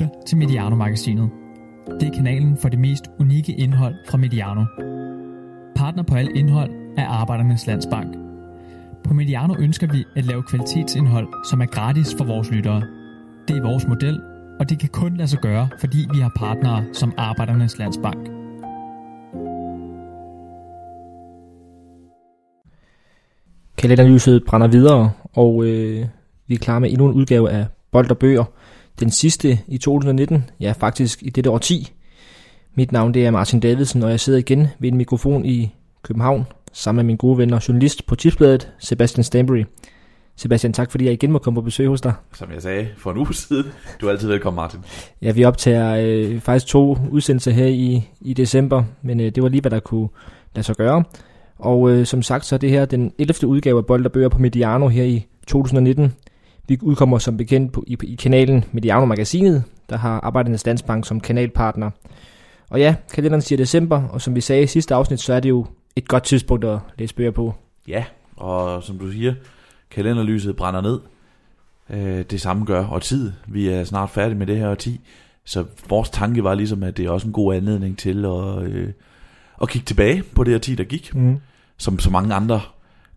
lytter til Mediano-magasinet. Det er kanalen for det mest unikke indhold fra Mediano. Partner på alt indhold er Arbejdernes Landsbank. På Mediano ønsker vi at lave kvalitetsindhold, som er gratis for vores lyttere. Det er vores model, og det kan kun lade sig gøre, fordi vi har partnere som Arbejdernes Landsbank. Kalenderlyset brænder videre, og øh, vi er klar med endnu en udgave af Bold og Bøger. Den sidste i 2019, ja faktisk i dette årti. Mit navn det er Martin Davidsen, og jeg sidder igen ved en mikrofon i København, sammen med min gode ven og journalist på Tipsbladet, Sebastian Stanbury. Sebastian, tak fordi jeg igen må komme på besøg hos dig. Som jeg sagde for en uge siden. Du er altid velkommen, Martin. Ja, vi optager øh, faktisk to udsendelser her i, i december, men øh, det var lige, hvad der kunne lade sig gøre. Og øh, som sagt, så er det her den 11. udgave af Bold og Bøger på Mediano her i 2019. Vi udkommer som bekendt på, i, i kanalen Mediano Magasinet, der har Arbejdernes Landsbank som kanalpartner. Og ja, kalenderen siger december, og som vi sagde i sidste afsnit, så er det jo et godt tidspunkt at læse bøger på. Ja, og som du siger, kalenderlyset brænder ned. Øh, det samme gør og tid. Vi er snart færdige med det her årti. Så vores tanke var ligesom, at det er også en god anledning til at, øh, at kigge tilbage på det her tid, der gik. Mm. Som så mange andre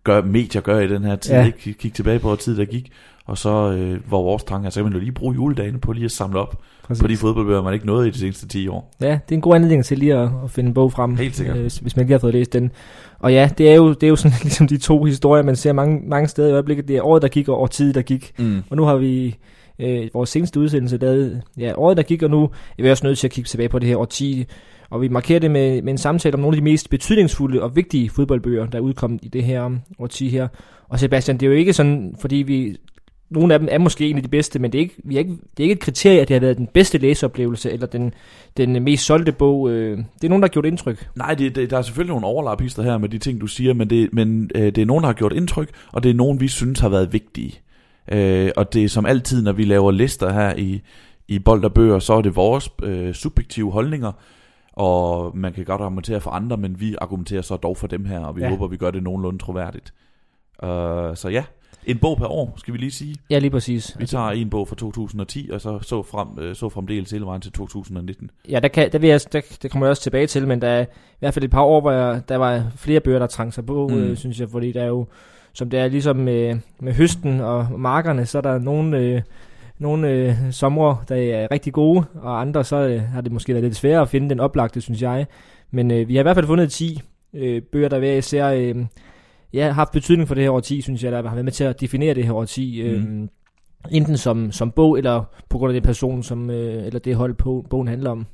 gør, medier gør i den her tid. Ja. Ikke? Kigge tilbage på tid, der gik. Og så øh, var vores tanke, så kan man jo lige bruge juledagene på lige at samle op Præcis. på de fodboldbøger, man ikke nåede i de seneste 10 år. Ja, det er en god anledning til lige at, at finde en bog frem, Helt sikkert. øh, hvis- man ikke har fået læst den. Og ja, det er jo, det er jo sådan ligesom de to historier, man ser mange, mange steder i øjeblikket. Det er året, der gik, og årtiet, der gik. Mm. Og nu har vi øh, vores seneste udsendelse lavet ja, året, der gik, og nu er vi også nødt til at kigge tilbage på det her årti. Og vi markerer det med, med en samtale om nogle af de mest betydningsfulde og vigtige fodboldbøger, der er udkommet i det her årti her. Og Sebastian, det er jo ikke sådan, fordi vi... Nogle af dem er måske en af de bedste, men det er ikke, vi er ikke, det er ikke et kriterie, at det har været den bedste læseoplevelse, eller den, den mest solgte bog. Øh, det er nogen, der har gjort indtryk. Nej, det, det, der er selvfølgelig nogle overlappister her med de ting, du siger, men, det, men øh, det er nogen, der har gjort indtryk, og det er nogen, vi synes har været vigtige. Øh, og det er som altid, når vi laver lister her i, i Bold og Bøger, så er det vores øh, subjektive holdninger, og man kan godt argumentere for andre, men vi argumenterer så dog for dem her, og vi Ja. håber, vi gør det nogenlunde troværdigt. Uh, så ja, en bog per år, skal vi lige sige. Ja, lige præcis. Vi tager en bog fra 2010, og så så, frem, øh, så fremdeles hele vejen til 2019. Ja, der, kan, der, vil jeg, der, det kommer jeg også tilbage til, men der er i hvert fald et par år, hvor jeg, der var flere bøger, der trængte sig på. Mm. øh, synes jeg, fordi der er jo, som det er ligesom med, med høsten og markerne, så er der nogle, øh, nogle øh, somre, der er rigtig gode, og andre, så øh, har det måske været lidt sværere at finde den oplagte, synes jeg. Men øh, vi har i hvert fald fundet 10 øh, bøger, der hver især øh, ja, har haft betydning for det her årti, synes jeg, der har været med til at definere det her årti. Øh, Mm. Enten som, som bog, eller på grund af den person, som, øh, eller det hold, på, bogen handler om.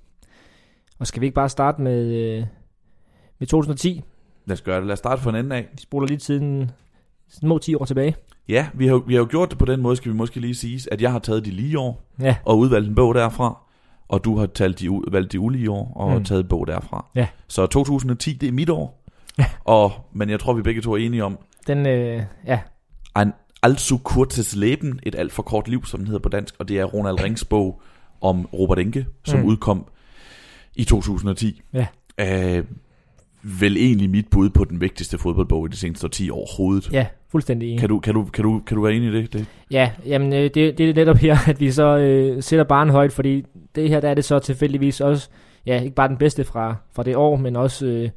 Og skal vi ikke bare starte med, øh, med 2010? Lad os gøre det. Lad os starte fra en ende af. Vi spoler lige tiden små 10 år tilbage. Ja, vi har, vi har jo gjort det på den måde, skal vi måske lige sige, at jeg har taget de lige år Ja, og udvalgt en bog derfra, og du har talt de, valgt de ulige år og Mm. taget en bog derfra. Ja. Så 2010, det er mit år. Ja. Og, men jeg tror, vi begge to er enige om, den, øh, ja, Ein allzu kurzes Leben, et alt for kort liv, som den hedder på dansk, og det er Ronald Rings bog om Robert Enke, som Mm. udkom i 2010. Ja. Øh, vel egentlig mit bud på den vigtigste fodboldbog i de seneste 10 overhovedet. ja, fuldstændig enig. Kan du, kan, du, kan, du, kan du være enig i det? det? Ja, jamen øh, det, det er netop her, at vi så øh, sætter barn højt, fordi det her, der er det så tilfældigvis også, ja, ikke bare den bedste fra, fra det år, men også, øh,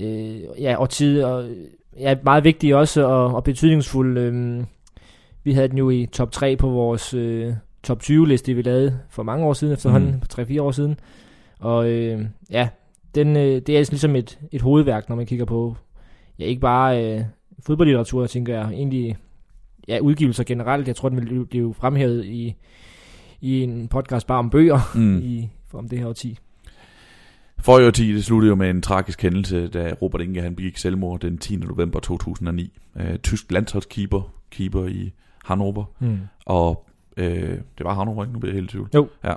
øh, ja, årtid, og ja, meget vigtig også, og, og betydningsfuld. Øh, vi havde den jo i top 3 på vores øh, top 20 liste, vi lavede for mange år siden efterhånden, mm. 3-4 år siden. Og øh, ja, den, øh, det er ligesom et, et hovedværk, når man kigger på, ja, ikke bare øh, fodboldlitteratur, tænker jeg, egentlig ja, udgivelser generelt. Jeg tror, den vil blive fremhævet i, i en podcast bare om bøger Mm. i, om det her årti. Forrige årti, det sluttede jo med en tragisk hændelse, da Robert Inge han begik selvmord den 10. november 2009. Øh, tysk landsholdskeeper, keeper i Hannover, Mm. og øh, det var Hannover, ikke? Nu bliver jeg helt i tvivl. Jo. Ja.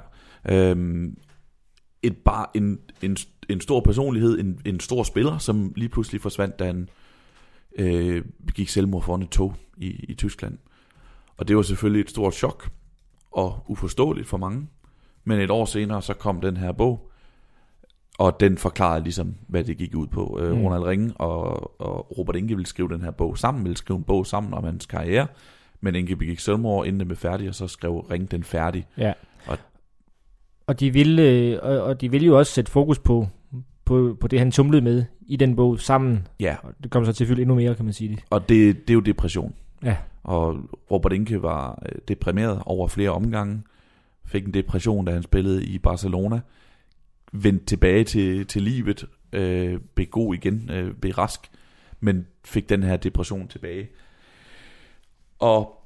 Øhm, et bare en, en, en stor personlighed, en, en stor spiller, som lige pludselig forsvandt, da han øh, begik selvmord foran et tog i, i Tyskland. Og det var selvfølgelig et stort chok, og uforståeligt for mange. Men et år senere, så kom den her bog, og den forklarede ligesom, hvad det gik ud på. Øh, Mm. Ronald Ringe og, og Robert Inge ville skrive den her bog sammen, ville skrive en bog sammen om hans karriere, men Inge begik selvmord, inden den blev færdig, og så skrev Ring den færdig. Ja. Og og, de vil, øh, og, og de vil jo også sætte fokus på, på, på det, han tumlede med i den bog sammen. Ja, Og det kommer så selvfølgelig endnu mere, kan man sige det. og det, det er jo depression. Ja. Og Robert Inke var øh, deprimeret over flere omgange. Fik en depression, da han spillede i Barcelona. Vendte tilbage til, til livet. Øh, blev god igen. Øh, blev rask. Men fik den her depression tilbage. Og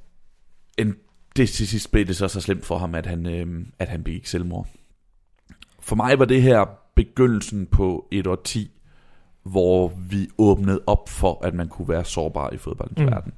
en, det til sidst blev det så så slemt for ham, at han, øh, at han begik selvmord. For mig var det her begyndelsen på et år 10, hvor vi åbnede op for, at man kunne være sårbar i fodboldens Mm. verden.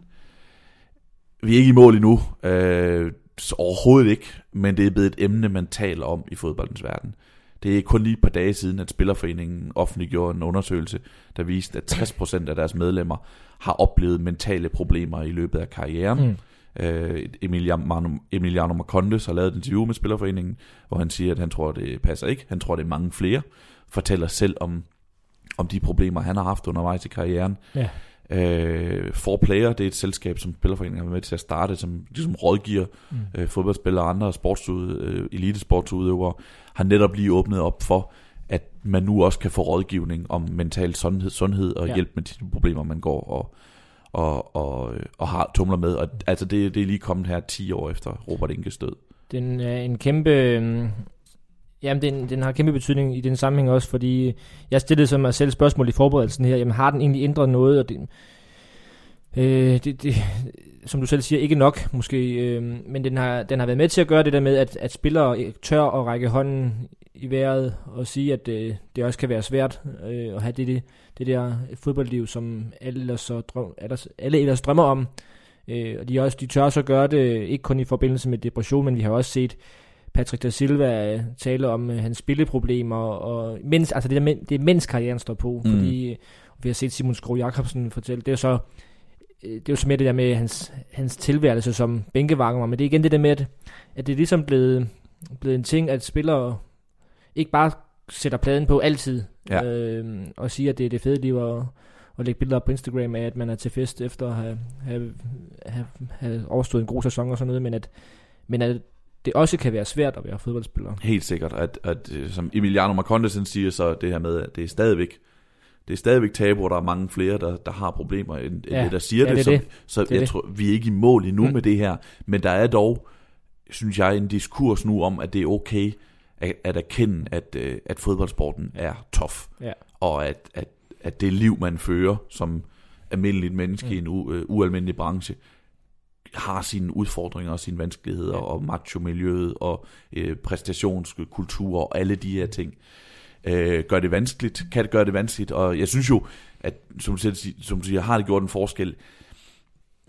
Vi er ikke i mål endnu, øh, overhovedet ikke, men det er blevet et emne, man taler om i fodboldens verden. Det er kun lige et par dage siden, at Spillerforeningen offentliggjorde en undersøgelse, der viste, at 60% af deres medlemmer har oplevet mentale problemer i løbet af karrieren. Mm. Øh, Emiliano, Emiliano Marcondes har lavet et interview med Spillerforeningen, hvor han siger, at han tror, det passer ikke. Han tror, det er mange flere. Fortæller selv om, om de problemer, han har haft undervejs i karrieren. Ja. Øh, For Player, det er et selskab, som Spillerforeningen har været med til at starte, som ligesom rådgiver Mm. øh, fodboldspillere og andre sportsud, øh, elitesportsudøvere, har netop lige åbnet op for, at man nu også kan få rådgivning om mental sundhed, sundhed og Ja. hjælp med de problemer, man går og, og, og, og har tumler med. Og, altså det, det er lige kommet her 10 år efter Robert Inkes død. Den er en kæmpe... Øh, jamen, den, den har kæmpe betydning i den sammenhæng også, fordi jeg stillede så mig selv spørgsmål i forberedelsen her. Jamen, har den egentlig ændret noget? Og det, øh, det, det, som du selv siger, ikke nok måske, øh, men den har, den har været med til at gøre det der med, at, at spillere øh, tør at række hånden i vejret og sige, at øh, det også kan være svært øh, at have det, det, det der fodboldliv, som alle ellers, så drøm, ellers, alle ellers drømmer om. Øh, og de, også, de tør så gøre det, ikke kun i forbindelse med depression, men vi har også set Patrick da Silva øh, tale om øh, hans spilleproblemer, og mens, altså det, der, det er mens karrieren står på, Mm. fordi øh, vi har set Simon Skro Jacobsen fortælle, det er så øh, det er jo så mere det der med hans, hans tilværelse som bænkevanger, men det er igen det der med, at, at det er ligesom blevet, blevet en ting, at spillere ikke bare sætter pladen på altid, Ja. øh, og siger, at det er det fede liv, og, og lægge billeder op på Instagram af, at man er til fest efter at have, have, have, have overstået en god sæson og sådan noget, men at, men at det også kan være svært at være fodboldspiller. Helt sikkert, at, at øh, som Emiliano Marcondes siger så det her med, at det er stadigvæk det er stadigvæk tabu, og der er mange flere, der, der har problemer, end, Ja. det, der siger Ja, det. det er så så Det jeg det. tror, vi er ikke i mål endnu mm. med det her, men der er dog, synes jeg, en diskurs nu om, at det er okay at, at erkende, at, øh, at fodboldsporten er tof, Ja. og at, at, at det liv, man fører som almindeligt menneske Mm. i en u, øh, ualmindelig branche, har sine udfordringer og sine vanskeligheder, Ja. og macho-miljøet, og øh, præstationskultur, og alle de her ting. Øh, gør det vanskeligt? Kan det gøre det vanskeligt? Og jeg synes jo, at som du, selv, sig- som du siger, har det gjort en forskel.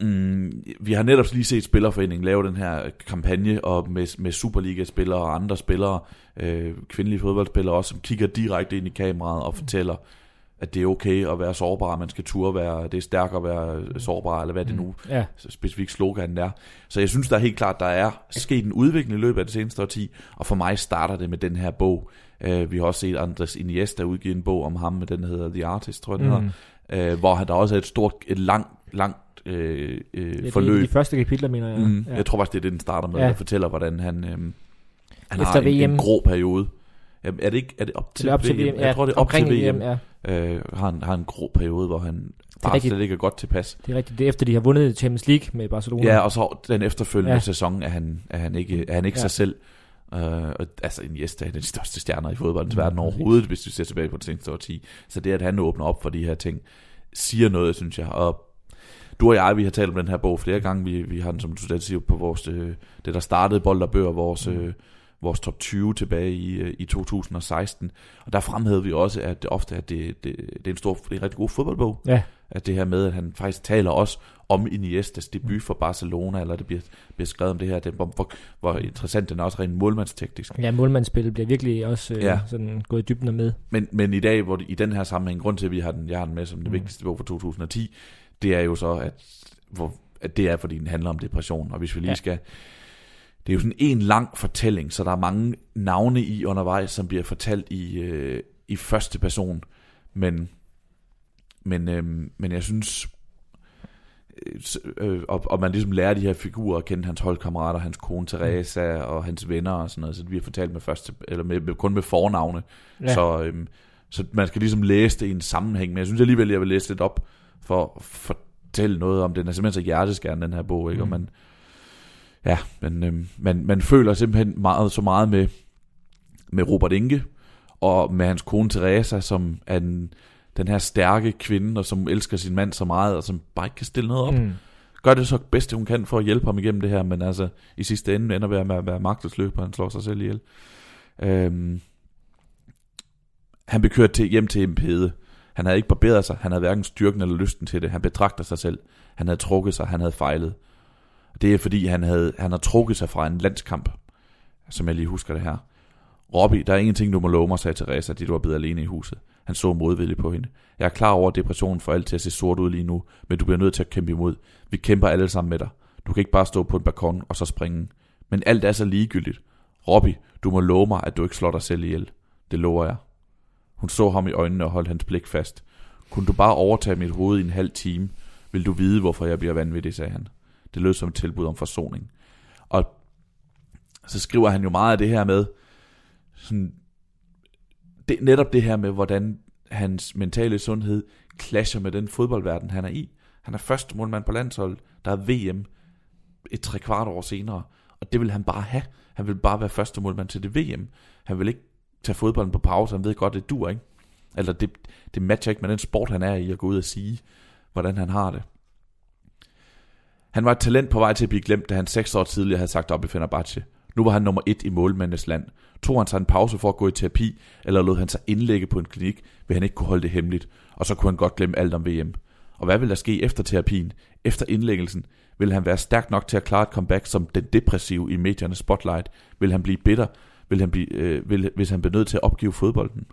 Mm, vi har netop lige set Spillerforeningen lave den her kampagne og med, med Superliga-spillere og andre spillere, øh, kvindelige fodboldspillere også, som kigger direkte ind i kameraet og fortæller, at det er okay at være sårbar, man skal turde være, det er stærkt at være sårbar, eller hvad det nu Ja, specifikt sloganen er. Så jeg synes der er helt klart, der er sket en udvikling i løbet af det seneste årti, og for mig starter det med den her bog. Uh, vi har også set Andres Iniesta udgive en bog om ham, med den hedder The Artist, tror jeg den mm. hedder, uh, hvor der også er et stort, et langt, langt uh, uh, ja det er forløb. de første kapitler, mener jeg. Mm, ja. Jeg tror faktisk, det er det, den starter med, Ja. at fortæller, hvordan han, øhm, han Efter har en, VM. en grå periode. Jamen, er det ikke er det op til, Til op til VM, ja, Jeg tror, det er op til omkring VM. ja. Øh, har, en, har en grå periode, hvor han bare rigtigt. slet ikke er godt tilpas. Det er rigtigt. Det er efter, de har vundet Champions League med Barcelona. Ja, og så den efterfølgende Ja. sæson er han, er han ikke, er han ikke Ja. sig selv. Uh, og, altså Iniesta er en af de største stjerner i fodboldens mm, verden overhovedet, hvis du ser tilbage på det seneste årti. Så det, at han åbner op for de her ting, siger noget, synes jeg. Og du og jeg, vi har talt om den her bog flere gange. Vi, vi har den, som du selv siger, på vores, øh, det der startede Bold og Bøger, vores, Mm. øh, vores top 20 tilbage i, øh, i 2016. Og der fremhævede vi også, at det ofte at det, det, det er en stor, det er en rigtig god fodboldbog. Ja. At det her med, at han faktisk taler også om Iniestas debut for Barcelona, eller det bliver, bliver skrevet om det her, det, hvor, hvor, interessant den er også rent målmandsteknisk. Ja, målmandsspillet bliver virkelig også øh, ja. Sådan gået i dybden med. Men, men i dag, hvor det, i den her sammenhæng, grund til, at vi har den, jeg har den med som det Mm. mm. vigtigste bog for 2010, det er jo så, at, hvor, at det er, fordi den handler om depression. Og hvis vi lige Ja. skal... Det er jo sådan en lang fortælling, så der er mange navne i undervejs, som bliver fortalt i, øh, i første person. Men, men, øh, men jeg synes, øh, og, og man ligesom lærer de her figurer at kende hans holdkammerater, hans kone Teresa og hans venner og sådan noget, så vi har fortalt med første, eller med, med, kun med fornavne. Ja. Så, øhm, så man skal ligesom læse det i en sammenhæng, men jeg synes alligevel, jeg vil læse lidt op for at fortælle noget om det. Den er simpelthen så hjerteskærende, den her bog, ikke? Mm. Og man, ja, men, øhm, man, man føler simpelthen meget, så meget med, med Robert Inge, og med hans kone Teresa, som er en, den her stærke kvinde, og som elsker sin mand så meget, og som bare ikke kan stille noget op. Mm. Gør det så bedste, hun kan for at hjælpe ham igennem det her, men altså i sidste ende ender ved med at være magtesløs, og han slår sig selv ihjel. Øhm, han blev kørt til, hjem til Impede. Han havde ikke barberet sig, han havde hverken styrken eller lysten til det. Han betragter sig selv. Han havde trukket sig, han havde fejlet. Det er fordi, han, havde, han har trukket sig fra en landskamp, som jeg lige husker det her. Robby, der er ingenting, du må love mig, sagde Teresa, det du var blevet alene i huset. Han så modvilligt på hende. Jeg er klar over, at depressionen får alt til at se sort ud lige nu, men du bliver nødt til at kæmpe imod. Vi kæmper alle sammen med dig. Du kan ikke bare stå på en balkon og så springe. Men alt er så ligegyldigt. Robby, du må love mig, at du ikke slår dig selv ihjel. Det lover jeg. Hun så ham i øjnene og holdt hans blik fast. Kunne du bare overtage mit hoved i en halv time, vil du vide, hvorfor jeg bliver vanvittig, sagde han. Det lød som et tilbud om forsoning. Og så skriver han jo meget af det her med, sådan, det, netop det her med, hvordan hans mentale sundhed clasher med den fodboldverden, han er i. Han er første målmand på landsholdet, der er VM et tre kvart år senere, og det vil han bare have. Han vil bare være første målmand til det VM. Han vil ikke tage fodbolden på pause, han ved godt, det dur, ikke? Eller det, det matcher ikke med den sport, han er i, at gå ud og sige, hvordan han har det. Han var et talent på vej til at blive glemt, da han seks år tidligere havde sagt op i Fenerbahce. Nu var han nummer et i målmændenes land. Tog han sig en pause for at gå i terapi, eller lod han sig indlægge på en klinik, vil han ikke kunne holde det hemmeligt, og så kunne han godt glemme alt om VM. Og hvad vil der ske efter terapien? Efter indlæggelsen? Vil han være stærk nok til at klare et comeback som den depressive i mediernes spotlight? Vil han blive bitter? Vil han blive, øh, vil, hvis han bliver nødt til at opgive fodbolden?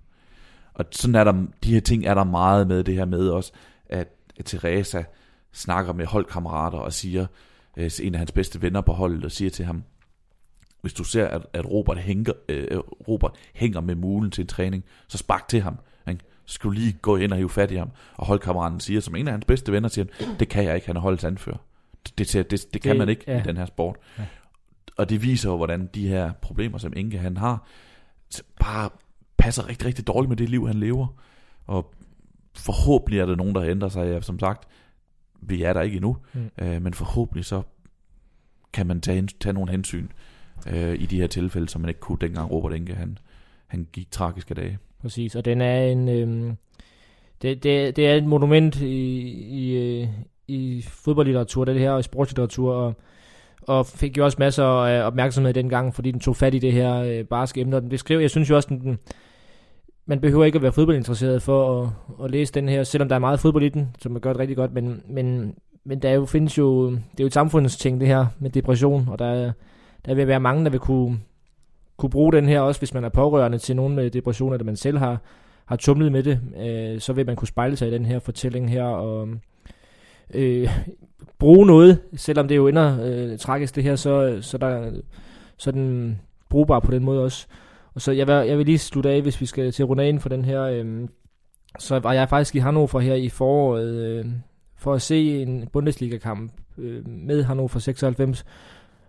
Og sådan er der, de her ting er der meget med det her med også, at, at Teresa snakker med holdkammerater og siger, øh, en af hans bedste venner på holdet, og siger til ham, hvis du ser, at, at Robert, hænger, øh, Robert hænger med mulen til en træning, så spark til ham. Ikke? Så skal du lige gå ind og hive fat i ham. Og holdkammeraten siger, som en af hans bedste venner, siger det kan jeg ikke, han er holdets anfører. Det, det, det, det kan det, man ikke ja. i den her sport. Ja. Og det viser jo, hvordan de her problemer, som Inge han har, bare passer rigtig, rigtig dårligt med det liv, han lever. Og forhåbentlig er der nogen, der ændrer sig. Ja, som sagt, vi er der ikke endnu, mm. øh, men forhåbentlig så kan man tage, tage nogle hensyn øh, i de her tilfælde, som man ikke kunne dengang Robert Inge, han, han gik tragiske dage. Præcis, og den er en... Øh, det, det, det er et monument i, i, øh, i fodboldlitteratur, det her, og i sportslitteratur, og, og fik jo også masser af opmærksomhed dengang, fordi den tog fat i det her øh, barske emne, og den beskrev, jeg synes jo også, den, man behøver ikke at være fodboldinteresseret for at, at læse den her, selvom der er meget fodbold i den, som man gør det rigtig godt, men, men, men der jo, findes jo, det er jo et samfundets ting det her med depression, og der, der vil være mange, der vil kunne, kunne bruge den her, også hvis man er pårørende til nogen med depression, eller man selv har, har tumlet med det, øh, så vil man kunne spejle sig i den her fortælling her, og øh, bruge noget, selvom det jo ender øh, tragisk det her, så, så, der, så den brugbar på den måde også. Og så jeg vil, jeg vil lige slutte af, hvis vi skal til runde ind for den her. Øh, så var jeg faktisk i Hannover her i foråret øh, for at se en Bundesliga-kamp øh, med Hannover 96.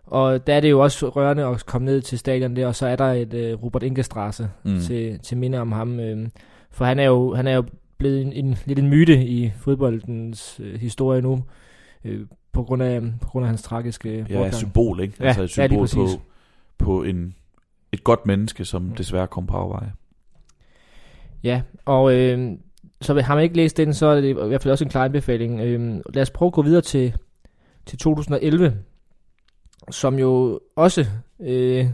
Og der er det jo også rørende at komme ned til stadion der, og så er der et øh, Robert Ingestrasse mm. til, til minde om ham. Øh, for han er jo, han er jo blevet en, en, lidt en myte i fodboldens øh, historie nu, øh, på, grund af, på grund af hans tragiske Ja, et symbol, ikke? Ja, altså et symbol ja, på, på en, et godt menneske, som mm. desværre kom på afveje. Ja, og øh, så har man ikke læst den, så er det i hvert fald også en klar anbefaling. Øh, lad os prøve at gå videre til, til 2011, som jo også øh,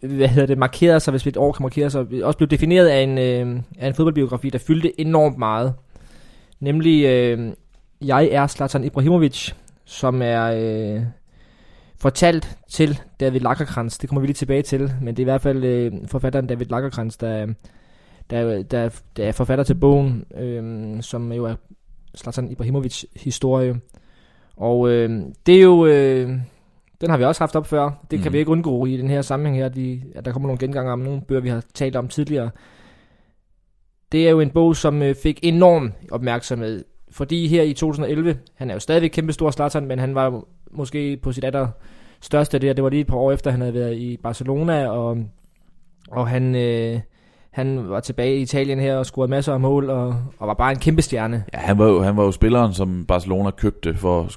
hvad hedder det, markerede sig, hvis vi et år kan markere sig, også blev defineret af en, øh, af en fodboldbiografi, der fyldte enormt meget. Nemlig øh, Jeg er Zlatan Ibrahimovic, som er øh, fortalt til David Lagerkrantz. Det kommer vi lige tilbage til, men det er i hvert fald øh, forfatteren David Lagerkrantz, der, der, der, der er forfatter til bogen, øh, som jo er Zlatan Ibrahimovic historie. Og øh, det er jo... Øh, den har vi også haft op før. Det mm. kan vi ikke undgå i den her sammenhæng her, de, at der kommer nogle genganger om nogle bøger, vi har talt om tidligere. Det er jo en bog, som øh, fik enorm opmærksomhed fordi her i 2011, han er jo stadigvæk kæmpe stor Zlatan, men han var måske på sit aller største der. Det var lige et par år efter, han havde været i Barcelona, og, og han, øh, han var tilbage i Italien her og scorede masser af mål, og, og var bare en kæmpe stjerne. Ja, han var, jo, han var jo spilleren, som Barcelona købte for,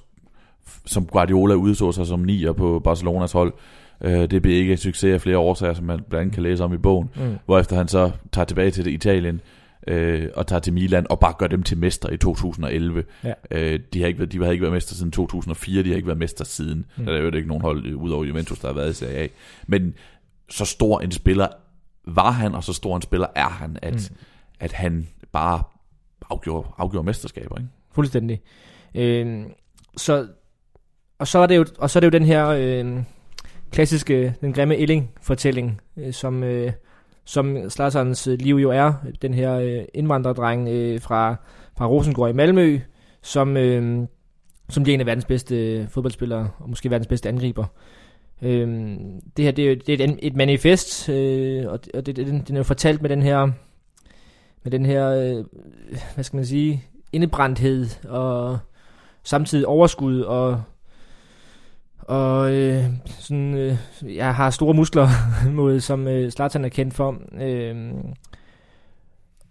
som Guardiola udså sig som nier på Barcelonas hold. Øh, det blev ikke et succes af flere årsager, som man blandt andet kan læse om i bogen. Mm. Hvorefter han så tager tilbage til det Italien, øh, og tager til Milan og bare gør dem til mester i 2011. Ja. Øh, de, har ikke været, de har ikke været mester siden 2004, de har ikke været mester siden. Mm. Der er jo ikke nogen hold øh, udover Juventus, der har været i Serie A. Men så stor en spiller var han, og så stor en spiller er han, at, mm. at han bare afgjorde, afgjorde mesterskaber. Ikke? Fuldstændig. Øh, så, og, så er det jo, og så er det jo den her øh, klassiske, den grimme Elling-fortælling, øh, som... Øh, som Slatterns øh, liv jo er, den her øh, indvandrerdreng øh, fra, fra Rosengård i Malmø, som, øh, som bliver en af verdens bedste øh, fodboldspillere, og måske verdens bedste angriber. Øh, det her det er, det er et, et manifest, øh, og, og det, den, den er jo fortalt med den her, med den her, øh, hvad skal man sige, indebrændthed og samtidig overskud og og øh, sådan, øh, jeg har store muskler, mod, som øh, Zlatan er kendt for. Øh,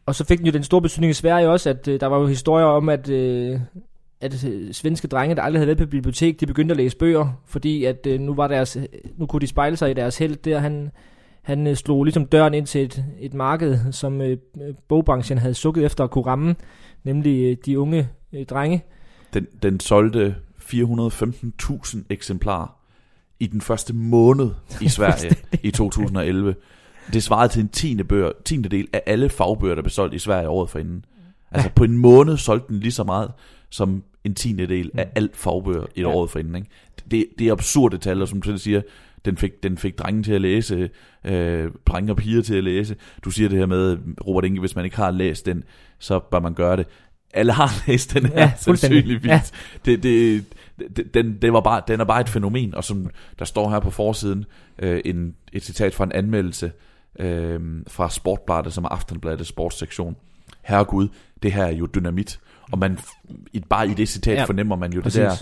og så fik den jo den store betydning i Sverige også, at øh, der var jo historier om, at, øh, at øh, svenske drenge, der aldrig havde været på bibliotek, de begyndte at læse bøger, fordi at øh, nu, var deres, nu kunne de spejle sig i deres held der. Han, han øh, slog ligesom døren ind til et, et marked, som øh, bogbranchen havde sukket efter at kunne ramme, nemlig øh, de unge øh, drenge. Den, den solgte 415.000 eksemplarer i den første måned i Sverige i 2011. Det svarede til en tiende, bøger, tiende del af alle fagbøger, der blev solgt i Sverige året forinden. Altså på en måned solgte den lige så meget som en tiende del af alt fagbøger i ja. året forinden. Ikke? Det, det er absurde tal, og som du siger, den fik, den fik drenge til at læse, øh, drenge og piger til at læse. Du siger det her med, Robert Inge, hvis man ikke har læst den, så bør man gøre det alle har læst den her, ja, sandsynligvis. Ja. Det, det, den, det var bare, den er bare et fænomen, og som der står her på forsiden, øh, en, et citat fra en anmeldelse øh, fra Sportbladet, som er Aftenbladets sportssektion. Herre Gud, det her er jo dynamit. Og man, i, bare i det citat ja, fornemmer man jo præcis. det der,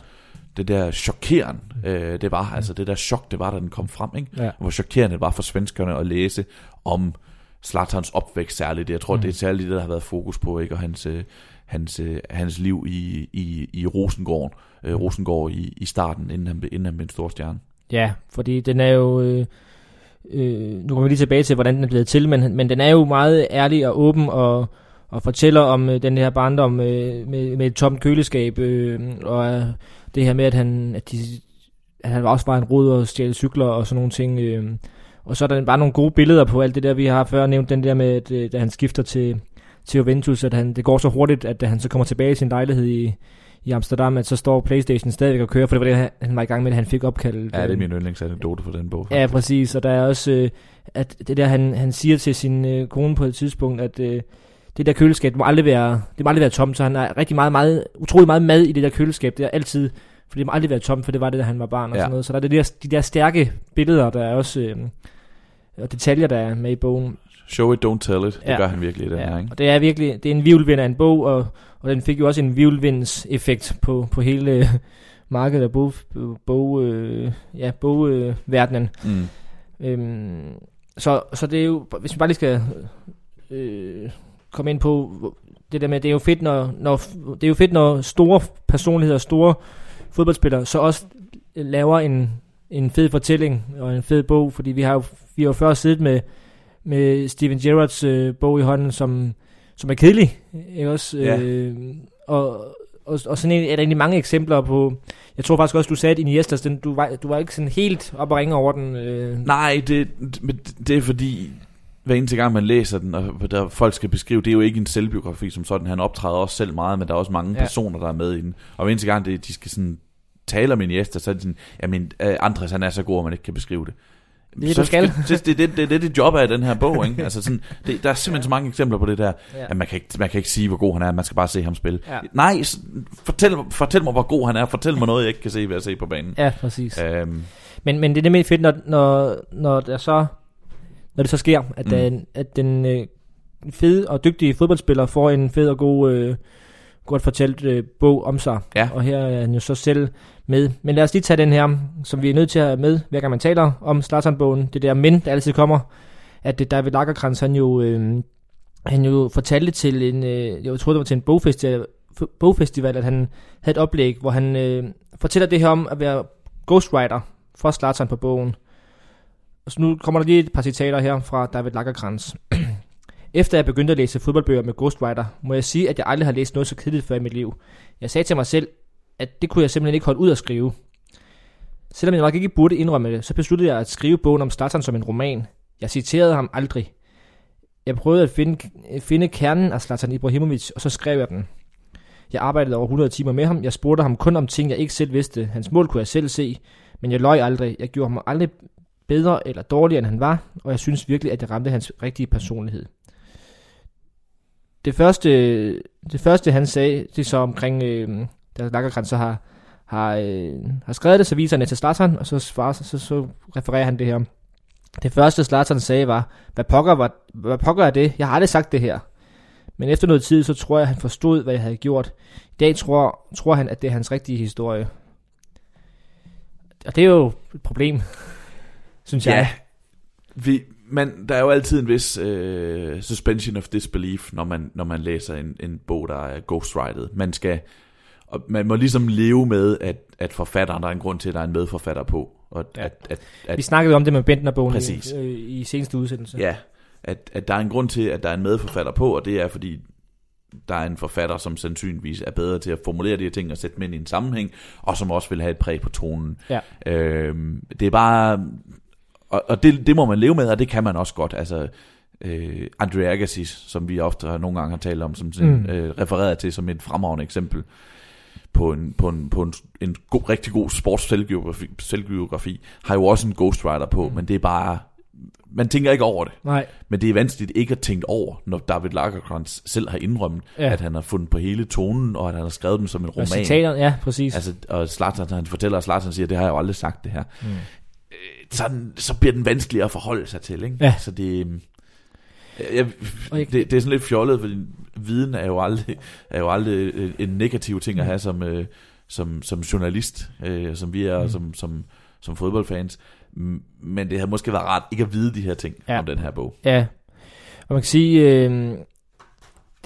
det der chokerende, øh, det var, altså det der chok, det var, da den kom frem, ikke? Ja. Hvor chokerende det var for svenskerne at læse om Slatterns opvækst særligt. Jeg tror, mm. det er særligt det, der har været fokus på, ikke? Og hans, øh, hans, øh, hans liv i, i, i Rosengård, øh, Rosengård i, i starten, inden han, inden han blev en stor stjerne. Ja, fordi den er jo... Øh, øh, nu kommer vi lige tilbage til, hvordan den er blevet til, men, men den er jo meget ærlig og åben og, og fortæller om øh, den her barndom øh, med, med et tomt køleskab, øh, og øh, det her med, at han, at, de, at han også var en rod og stjæle cykler og sådan nogle ting. Øh, og så er der bare nogle gode billeder på alt det der, vi har før nævnt, den der med, at, øh, da han skifter til, til Juventus, at han, det går så hurtigt, at han så kommer tilbage i sin lejlighed i, i Amsterdam, at så står Playstation stadigvæk og kører, for det var det, han var i gang med, at han fik opkaldt. Ja, det er min yndlingsanekdote for den bog. Faktisk. Ja, præcis, og der er også, øh, at det der, han, han siger til sin øh, kone på et tidspunkt, at øh, det der køleskab må aldrig være, det må aldrig være tomt, så han har rigtig meget, meget, utrolig meget mad i det der køleskab, det er altid, for det må aldrig være tomt, for det var det, da han var barn og ja. sådan noget. Så der er det der, de der stærke billeder, der er også, øh, og detaljer, der er med i bogen. Show it, don't tell it. Det ja. gør han virkelig i den ja. her, ikke? Og det er virkelig, det er en vivlvind af en bog, og, og den fik jo også en vivlvinds effekt på, på hele øh, markedet af bog, bog, øh, ja, bogverdenen. Øh, mm. øhm, så, så det er jo, hvis vi bare lige skal øh, komme ind på det der med, det er jo fedt, når, når, det er jo fedt, når store personligheder, store fodboldspillere, så også laver en, en fed fortælling og en fed bog, fordi vi har jo, vi har jo før siddet med med Steven Gerrards øh, bog i hånden, som, som er kedelig. Ikke også? Ja. Øh, og, og, og sådan en, er der egentlig mange eksempler på... Jeg tror faktisk også, du sagde, at Iniestas, den, du, var, du var ikke sådan helt op og ringe over den. Øh. Nej, det, det er fordi, hver eneste gang man læser den, og der folk skal beskrive, det er jo ikke en selvbiografi som sådan. Han optræder også selv meget, men der er også mange ja. personer, der er med i den. Og hver eneste gang, det, de skal sådan tale om Iniesta, så er det sådan, jamen, øh, Andres han er så god, at man ikke kan beskrive det. Det er det, du skal. Det, det, det, det, det, det job er den her bog, ikke? Altså sådan, det, der er simpelthen så mange eksempler på det der, ja. at man kan, ikke, man kan ikke sige, hvor god han er, man skal bare se ham spille. Ja. Nej, fortæl, fortæl mig, hvor god han er, fortæl mig noget, jeg ikke kan se ved at se på banen. Ja, præcis. Øhm. Men, men det er det mest fedt, når, når, når, der så, når det så sker, at, mm. den, at den øh, fede og dygtige fodboldspiller får en fed og god, øh, godt fortalt øh, bog om sig. Ja. Og her er han jo så selv med. Men lad os lige tage den her, som vi er nødt til at have med, hver gang man taler om Zlatan-bogen. Det der men, der altid kommer, at det David Lagerkrantz, han jo, øh, han jo fortalte til en, øh, jeg tror det var til en bogfestival, bogfestival, at han havde et oplæg, hvor han øh, fortæller det her om at være ghostwriter for Zlatan på bogen. Og så nu kommer der lige et par citater her fra David Lagerkrantz. Efter jeg begyndte at læse fodboldbøger med Ghostwriter, må jeg sige, at jeg aldrig har læst noget så kedeligt før i mit liv. Jeg sagde til mig selv, at det kunne jeg simpelthen ikke holde ud at skrive. Selvom jeg nok ikke burde indrømme det, så besluttede jeg at skrive bogen om Zlatan som en roman. Jeg citerede ham aldrig. Jeg prøvede at finde, finde kernen af Zlatan Ibrahimovic, og så skrev jeg den. Jeg arbejdede over 100 timer med ham. Jeg spurgte ham kun om ting, jeg ikke selv vidste. Hans mål kunne jeg selv se, men jeg løj aldrig. Jeg gjorde ham aldrig bedre eller dårligere, end han var, og jeg synes virkelig, at det ramte hans rigtige personlighed. Det første, det første han sagde, det er så omkring, øh, da Lagerkrantz så har, har, øh, har skrevet det, så viser han det til Zlatan, og så, svarer, så, så refererer han det her. Det første Zlatan sagde var, hvad pokker, var, hvad pokker er det? Jeg har aldrig sagt det her. Men efter noget tid, så tror jeg, at han forstod, hvad jeg havde gjort. I dag tror, tror han, at det er hans rigtige historie. Og det er jo et problem, synes jeg. Ja, vi, man, der er jo altid en vis øh, suspension of disbelief, når man, når man læser en, en bog, der er ghostwrited. Man skal, og man må ligesom leve med, at, at forfatteren, der er en grund til, at der er en medforfatter på. Og Ja. at, at, at, Vi snakkede jo om det med Bentner-bogen i, øh, i seneste udsendelse. Ja, at, at der er en grund til, at der er en medforfatter på, og det er fordi, der er en forfatter, som sandsynligvis er bedre til at formulere de her ting og sætte dem ind i en sammenhæng, og som også vil have et præg på tonen. Ja. Øhm, det er bare... Og, og det, det må man leve med, og det kan man også godt. Altså, øh, Andre Agassi, som vi ofte har, nogle gange har talt om, som sådan, Mm. øh, refereret til som et fremragende eksempel på en, på en, på en, en god, rigtig god sports selvbiografi, selvbiografi, har jo også en ghostwriter på, Mm. men det er bare... Man tænker ikke over det. Nej, Men det er vanskeligt ikke at tænke over, når David Lagerkrantz selv har indrømmet, Ja. at han har fundet på hele tonen, og at han har skrevet dem som en og roman. citater, ja, præcis. Altså, og Zlatan, han fortæller, at Zlatan siger, det har jeg jo aldrig sagt det her. Mm. Sådan, så bliver den vanskeligere at forholde sig til, ikke? Ja. Så det, øhm, jeg, det, det er sådan lidt fjollet, fordi viden er jo aldrig, er jo aldrig øh, en negativ ting at have som, øh, som, som journalist, øh, som vi er, Mm. mm. som, som, som fodboldfans. Men det havde måske været rart ikke at vide de her ting ja. om den her bog. Ja, og man kan sige, øh,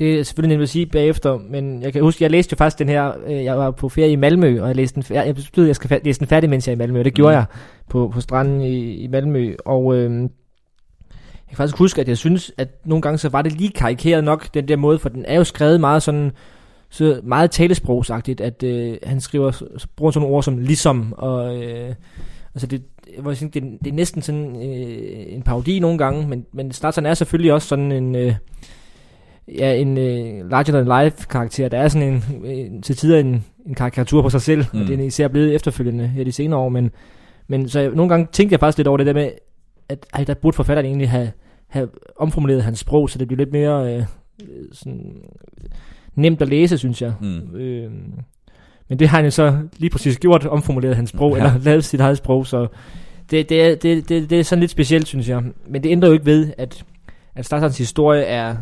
det er selvfølgelig nemt at sige bagefter, men jeg kan huske, jeg læste jo faktisk den her, øh, jeg var på ferie i Malmø, og jeg læste den, fær- jeg besluttede, jeg skal læse den færdig, mens jeg er i Malmø, og det gjorde Mm. jeg på, på stranden i, i Malmø, og øh, jeg kan faktisk huske, at jeg synes, at nogle gange så var det lige karikeret nok, den der måde, for den er jo skrevet meget sådan, så meget talesprogsagtigt, at øh, han skriver, så bruger sådan nogle ord som ligesom, og øh, altså det, jeg vil sige, det, det er næsten sådan øh, en parodi nogle gange, men, men Zlatan er selvfølgelig også sådan en, øh, ja, en øh, larger than life karakter. Der er sådan en, en til tider en, en karikatur på sig selv, mm. og det er især blevet efterfølgende her de senere år, men, men så jeg, nogle gange tænkte jeg faktisk lidt over det der med, at ej, der burde forfatteren egentlig have, have omformuleret hans sprog, så det bliver lidt mere øh, sådan, nemt at læse, synes jeg. Mm. Øh, men det har han jo så lige præcis gjort, omformuleret hans sprog, ja. Eller lavet sit eget sprog, så det, det, er, det, det, det er sådan lidt specielt, synes jeg. Men det ændrer jo ikke ved, at, at Zlatans historie er,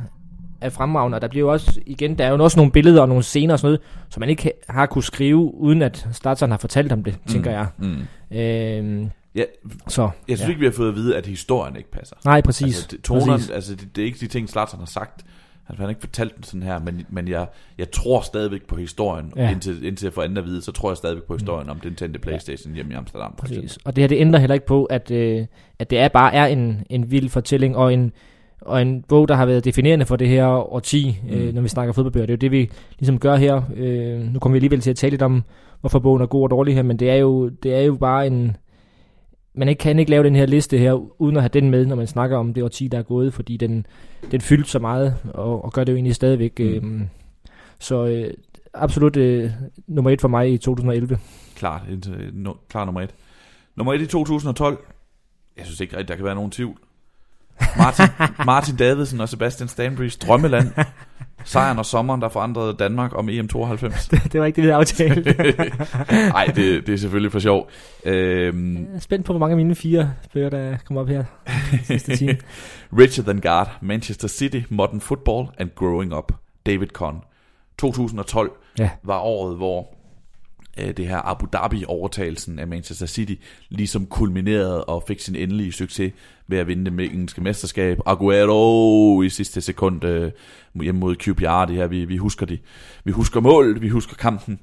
er fremragende, og der bliver jo også, igen, der er jo også nogle billeder og nogle scener og sådan noget, som man ikke har kunne skrive, uden at Zlatan har fortalt om det, tænker jeg. Mm. Øhm, Ja, så, jeg synes Ja. ja. ikke, vi har fået at vide, at historien ikke passer. nej, præcis. Altså, tonerne, præcis. altså det, det er ikke de ting, Zlatan har sagt. Han har ikke fortalt den sådan her, men, men jeg, jeg tror stadigvæk på historien. Ja. Ja. Indtil, indtil jeg får andet at vide, så tror jeg stadigvæk på historien om den tændte Playstation hjemme i Amsterdam. Præcis. Og det her, det ændrer heller ikke på, at, øh, at det er bare er en, en vild fortælling, og en, og en bog, der har været definerende for det her årti, mm. øh, Mm. når vi snakker fodboldbøger. Det er jo det, vi ligesom gør her. Øh, nu kommer vi alligevel til at tale lidt om, hvorfor bogen er god og dårlig her, men det er jo, det er jo bare en... Man ikke, kan ikke lave den her liste her, uden at have den med, når man snakker om det årti, der er gået, fordi den, den fyldte så meget, og, og gør det jo egentlig stadigvæk. Øh, så øh, absolut øh, nummer et for mig i 2011. Klart, indtil, no, klar nummer et. Nummer et i 2012. Jeg synes ikke rigtigt, der kan være nogen tvivl. Martin, Martin Davidsen og Sebastian Stanburys drømmeland. Sejren og sommeren, der forandrede Danmark om E EM92. det var ikke det, vi havde aftalt. Nej, det, det er selvfølgelig for sjov. Øhm, Jeg er spændt på, hvor mange af mine fire bøger, der kommer op her sidste time. Richer Than God, Manchester City, Modern Football and Growing Up. David Conn. 2012 Ja. var året, hvor Øh, det her Abu Dhabi-overtagelsen af Manchester City ligesom kulminerede og fik sin endelige succes ved at vinde det engelske mesterskab. Aguero i sidste sekund øh, hjemme mod QPR, det her, vi, vi husker det. Vi husker målet, vi husker kampen.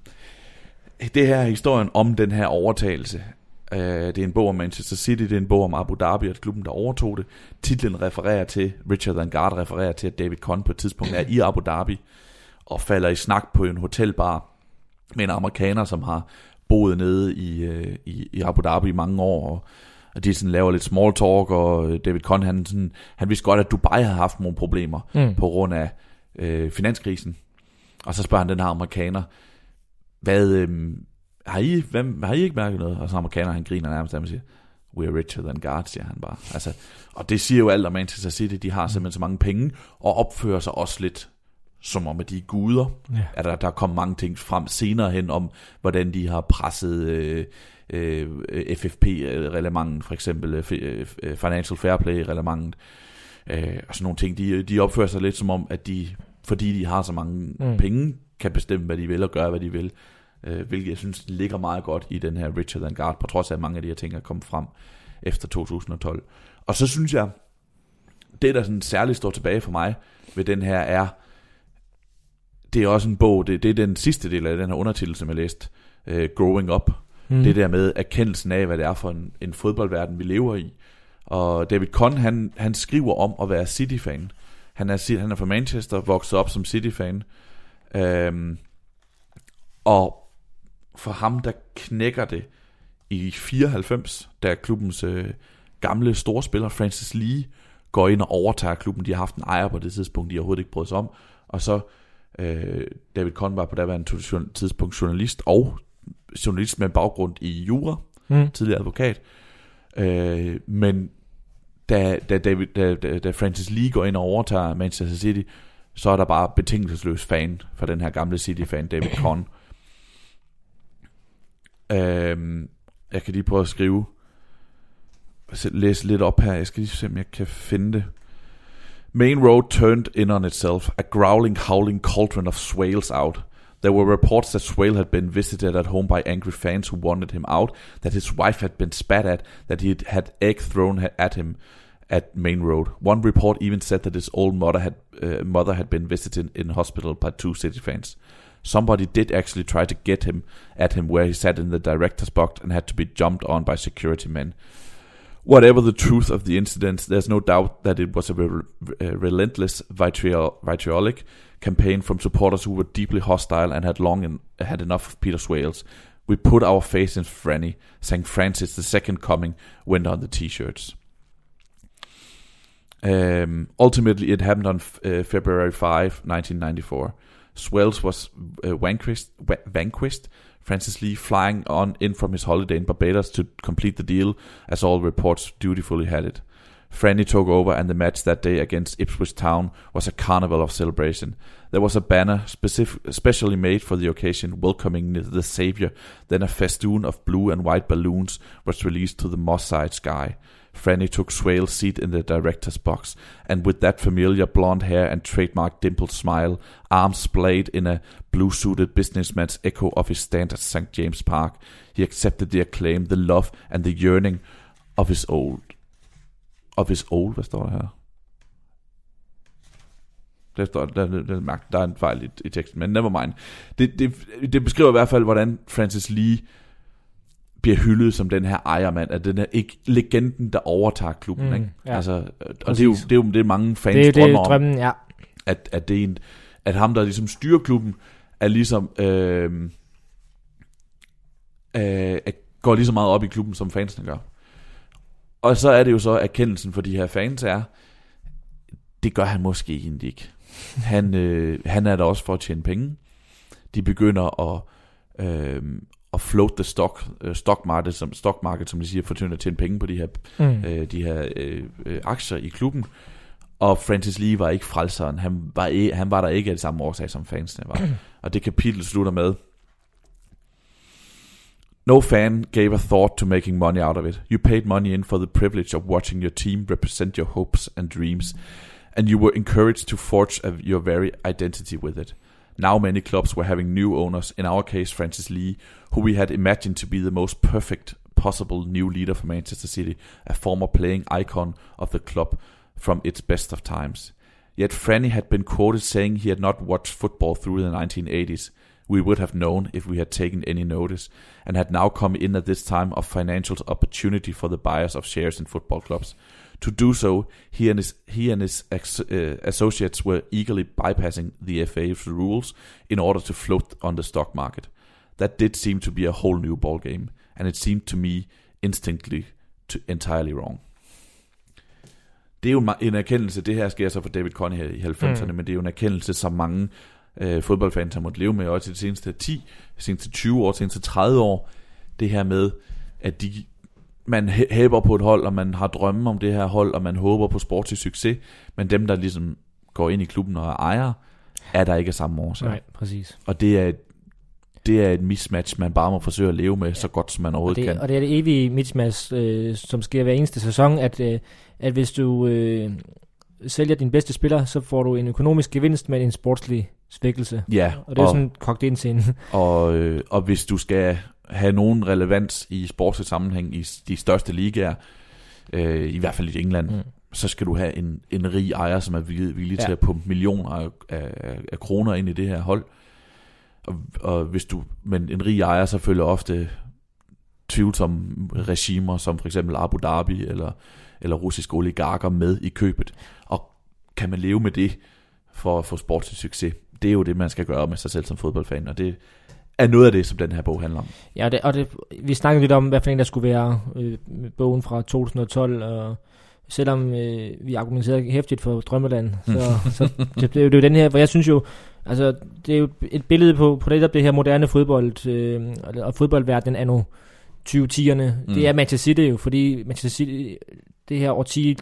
Det her er historien om den her overtagelse. Øh, det er en bog om Manchester City, det er en bog om Abu Dhabi, og klubben, der overtog det. Titlen refererer til, Richard Vanguard refererer til, at David Conn på et tidspunkt er i Abu Dhabi, og falder i snak på en hotelbar med en amerikaner, som har boet nede i, øh, i, i Abu Dhabi i mange år, og, og de sådan laver lidt small talk, og øh, David Conn, han, sådan, han vidste godt, at Dubai havde haft nogle problemer Mm. på grund af øh, finanskrisen. Og så spørger han den her amerikaner, hvad, øh, har, I, hvem, har I ikke mærket noget? Og så amerikaner, han griner nærmest, og siger, we are richer than God, siger han bare. Altså, og det siger jo alt om Manchester City, de har simpelthen så mange penge, og opfører sig også lidt som om, at de er guder. Ja. At der, der kom mange ting frem senere hen om, hvordan de har presset øh, øh, FFP-relevanten, for eksempel øh, fi- øh, Financial Fair Play-relevanten, øh, og sådan nogle ting. De, de opfører sig lidt som om, at de, fordi de har så mange Mm. penge, kan bestemme, hvad de vil og gøre, hvad de vil. Øh, hvilket jeg synes ligger meget godt i den her Richard Guard, på trods af, at mange af de her ting er kommet frem efter 2012. Og så synes jeg, det der sådan særligt står tilbage for mig ved den her er, det er også en bog, det, det er den sidste del af den her undertitel, som jeg læste, uh, Growing Up. Mm. Det der med erkendelsen af, hvad det er for en, en fodboldverden, vi lever i. Og David Conn, han, han skriver om at være City-fan. Han er, han er fra Manchester, vokset op som City-fan. Øhm, og for ham, der knækker det i 94, da klubbens øh, gamle storspiller, Francis Lee, går ind og overtager klubben. De har haft en ejer på det tidspunkt, de overhovedet ikke brød sig om. Og så, øh, David Conn var på daværende tidspunkt journalist, og journalist med baggrund i jura, Mm. tidligere advokat. Øh, men da, da, David, da, da, da Francis Lee går ind og overtager Manchester City, så er der bare betingelsesløs fan for den her gamle City-fan, David Conn. Øh, jeg kan lige prøve at skrive, læse lidt op her. Jeg skal lige se, om jeg kan finde det. Main Road turned in on itself, a growling, howling cauldron of swales out. There were reports that Swale had been visited at home by angry fans who wanted him out, that his wife had been spat at, that he had egg thrown at him at Main Road. One report even said that his old mother had uh, mother had been visited in hospital by two City fans. Somebody did actually try to get him at him where he sat in the director's box and had to be jumped on by security men. Whatever the truth of the incident, there's no doubt that it was a re- uh, relentless vitriol- vitriolic campaign from supporters who were deeply hostile and had long en- had enough of Peter Swales. We put our faith in Franny, sang Francis the Second Coming, went on the t-shirts. Um, ultimately, it happened on uh, February 5, 1994. Swells was uh, vanquished, vanquished. Francis Lee flying on in from his holiday in Barbados to complete the deal, as all reports dutifully had it. Franny took over, and the match that day against Ipswich Town was a carnival of celebration. There was a banner specific, specially made for the occasion, welcoming the Savior. Then a festoon of blue and white balloons was released to the moss side sky. Franny took Swale's seat in the director's box, and with that familiar blonde hair and trademark dimpled smile, arms splayed in a blue-suited businessman's echo of his stand at St. James Park, he accepted the acclaim, the love, and the yearning of his old. Of his old, hvad står der her? Der, står, der, der, der, der er en fejl i, i teksten, men never mind. Det, det, det beskriver i hvert fald, hvordan Francis Lee bliver hyldet som den her ejermand, at den er ikke legenden, der overtager klubben. Mm, ikke? ja. Altså, og det er, jo, det er jo det er mange fans Det er drømmer det om drømmen, ja. at, at det er en, at ham, der ligesom styrer klubben, er ligesom, øh, øh, går lige så meget op i klubben, som fansene gør. Og så er det jo så, erkendelsen for de her fans er, det gør han måske egentlig ikke. Han, øh, han er der også for at tjene penge. De begynder at, øh, at float the stock, øh, stock market, som, stock market, som de siger, for at tjene penge på de her Mm. øh, de her øh, øh, aktier i klubben. Og Francis Lee var ikke frelseren. Han var, e- han var der ikke af det samme årsag, som fansene var. og det kapitel slutter med, No fan gave a thought to making money out of it. You paid money in for the privilege of watching your team represent your hopes and dreams, and you were encouraged to forge your very identity with it. Now many clubs were having new owners, in our case Francis Lee, who we had imagined to be the most perfect possible new leader for Manchester City, a former playing icon of the club from its best of times. Yet Franny had been quoted saying he had not watched football through the 1980s. We would have known if we had taken any notice, and had now come in at this time of financial opportunity for the buyers of shares in football clubs. To do so, he and his, he and his ex, uh, associates were eagerly bypassing the FA's rules in order to float on the stock market. That did seem to be a whole new ball game, and it seemed to me instinctively to entirely wrong. Det er jo en erkendelse, det her sker så for David Connie her i 90'erne, mm. men det er jo en erkendelse, som mange øh, fodboldfans har måttet leve med også i de seneste 10, de seneste 20 år, de seneste 30 år. Det her med, at de, man hæber på et hold, og man har drømme om det her hold, og man håber på sportslig succes, men dem, der ligesom går ind i klubben og er ejere, er der ikke af samme årsag. Nej, præcis. Og det er et det er et mismatch, man bare må forsøge at leve med så godt, som man overhovedet og det, kan. Og det er det evige mismatch, øh, som sker hver eneste sæson, at, øh, at hvis du øh, sælger din bedste spiller, så får du en økonomisk gevinst med en sportslig svækkelse. Ja. Og det er og, sådan kogt ind til og, øh, og hvis du skal have nogen relevans i sportslig sammenhæng i de største ligaer, øh, i hvert fald i England, mm. så skal du have en, en rig ejer, som er villig, villig ja. til at pumpe millioner af, af, af kroner ind i det her hold. Og, og hvis du, men en rig ejer så følger ofte tvivlsomme regimer, som for eksempel Abu Dhabi eller, eller russiske oligarker med i købet. Og kan man leve med det for at få sportslig succes? Det er jo det, man skal gøre med sig selv som fodboldfan, og det er noget af det, som den her bog handler om. Ja, det, og det, vi snakkede lidt om, hvad for en der skulle være øh, bogen fra 2012, og selvom øh, vi argumenterede hæftigt for Drømmeland, så, så det, det, er jo, er den her, for jeg synes jo, altså det er jo et billede på, på det, det her moderne fodbold, øh, og fodboldverdenen anno 2010'erne. Mm. Det er Manchester City jo, fordi Manchester City, det her årti,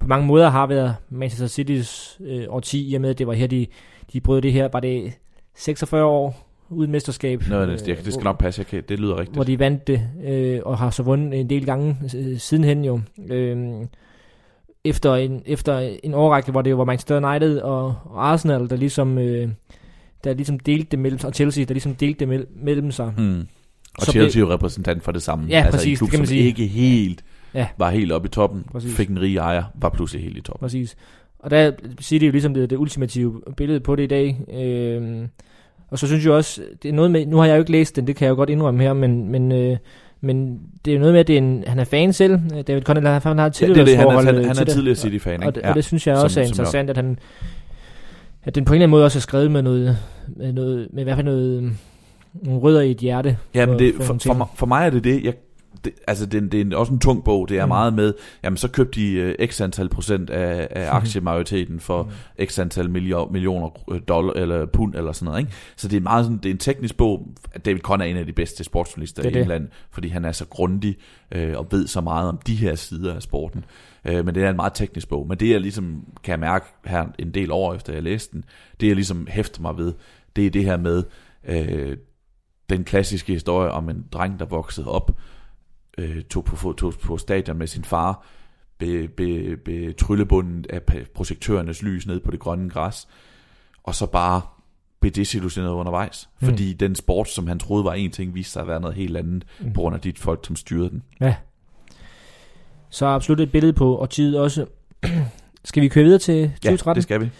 på mange måder har været Manchester City's øh, årti, i og med, at det var her, de, de brød det her, var det 46 år uden mesterskab. Nå, det, det, det skal nok passe, okay. det lyder rigtigt. Hvor de vandt det, øh, og har så vundet en del gange øh, sidenhen jo. Øh, efter en, efter en årrække, hvor det var Manchester United og, og Arsenal, der ligesom, øh, der ligesom delte det mellem og Chelsea, der ligesom delte det mellem, sig. Hmm. Og så Chelsea er jo repræsentant for det samme. Ja, altså præcis, en klub, det kan man sige. ikke helt ja. Var helt oppe i toppen, præcis. fik en rig ejer, var pludselig helt i toppen. Præcis. Og der siger det jo ligesom det, det ultimative billede på det i dag. Øh, og så synes jeg også, det er noget med, nu har jeg jo ikke læst den, det kan jeg jo godt indrømme her, men, men øh, men det er jo noget med, at det er en, han er fan selv. David Conner, han har et ja, det er det, han, er, han, han er tidligere City-fan. Og, og, ja. og det synes jeg også som, er interessant, at han at den på en eller anden måde også er skrevet med noget, med, noget, med i hvert fald noget, nogle rødder i et hjerte. Ja, men det, for, for, for, mig, for mig er det det. Jeg, det, altså det, det er også en tung bog. Det er mm. meget med, jamen så købte de uh, x antal procent af, af aktiemajoriteten for mm. x antal millioner, millioner øh, dollar eller pund eller sådan noget. Ikke? Så det er meget sådan, det er en teknisk bog. David Conner er en af de bedste sportsjournalister i England, fordi han er så grundig uh, og ved så meget om de her sider af sporten. Uh, men det er en meget teknisk bog. Men det jeg ligesom kan jeg mærke her en del år efter jeg læste den, det jeg ligesom hæfter mig ved, det er det her med uh, den klassiske historie om en dreng, der voksede op øh, tog, på, tog på stadion med sin far, be, be, be tryllebundet af projektørernes lys ned på det grønne græs, og så bare blev desillusioneret undervejs, mm. fordi den sport, som han troede var en ting, viste sig at være noget helt andet, mm. på grund af de folk, som styrede den. Ja. Så absolut et billede på tid også. skal vi køre videre til 2013? Ja, det skal vi.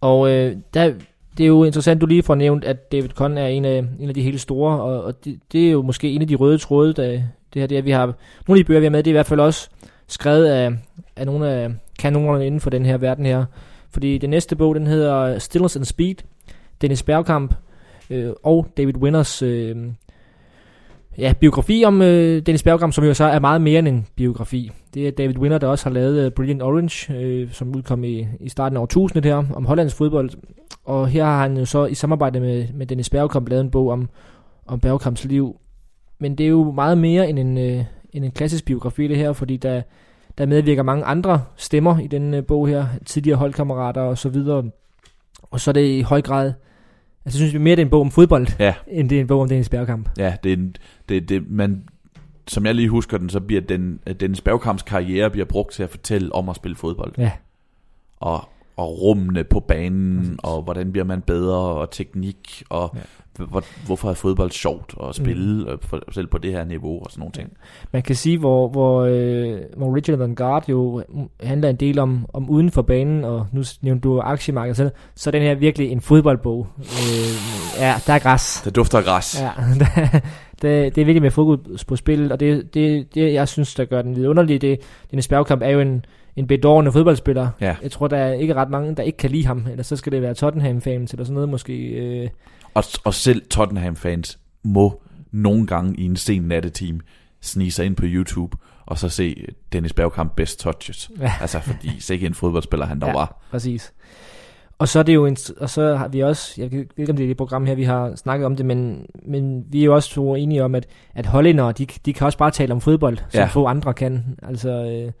Og øh, der, det er jo interessant, du lige får nævnt, at David Conn er en af, en af de helt store, og, og det, det er jo måske en af de røde tråde, der, det her, det er, vi har, nogle af de bøger, vi har med, det er i hvert fald også skrevet af, af nogle af kanonerne inden for den her verden her. Fordi den næste bog, den hedder Stillness and Speed, Dennis Bergkamp øh, og David Winners øh, ja, biografi om øh, Dennis Bergkamp, som jo så er meget mere end en biografi. Det er David Winner, der også har lavet uh, Brilliant Orange, øh, som udkom i, i starten af årtusindet her, om hollandsk fodbold. Og her har han jo så i samarbejde med, med Dennis Bergkamp lavet en bog om, om Bergkamps liv men det er jo meget mere end en, øh, end en klassisk biografi det her, fordi der, der medvirker mange andre stemmer i den øh, bog her, tidligere holdkammerater og så videre. Og så er det i høj grad, altså synes vi mere, det er en bog om fodbold, ja. end det er en bog om Dennis Bergkamp. Ja, det er en, det, det, man, som jeg lige husker den, så bliver den, Dennis Bergkamps karriere bliver brugt til at fortælle om at spille fodbold. Ja. Og og rummene på banen, Præcis. og hvordan bliver man bedre, og teknik, og ja. Hvor, hvorfor er fodbold sjovt at spille, mm. for, selv på det her niveau, og sådan nogle ting. Man kan sige, hvor, hvor, øh, hvor Richard Vanguard jo handler en del om, om uden for banen, og nu nævnte du aktiemarkedet, så, så er den her virkelig en fodboldbog. Øh, ja, der er græs. Det dufter græs. Ja, det, det, det er virkelig med fokus på spillet, og det, det, det jeg synes, der gør den lidt underlig, det, Dennis Bergkamp er jo en, en bedårende fodboldspiller. Ja. Jeg tror, der er ikke ret mange, der ikke kan lide ham, eller så skal det være Tottenham-fans, eller sådan noget måske. Øh, Og, og selv Tottenham-fans må nogle gange i en sen natteteam snige sig ind på YouTube, og så se Dennis Bergkamp best touches. Ja. Altså, fordi sikke en fodboldspiller han der Ja. var. Præcis. Og så er det jo en, og så har vi også, jeg ved ikke om det er det program her, vi har snakket om det, men, men vi er jo også to enige om, at, at hollændere, de, de kan også bare tale om fodbold, som Ja. få andre kan. Altså, øh,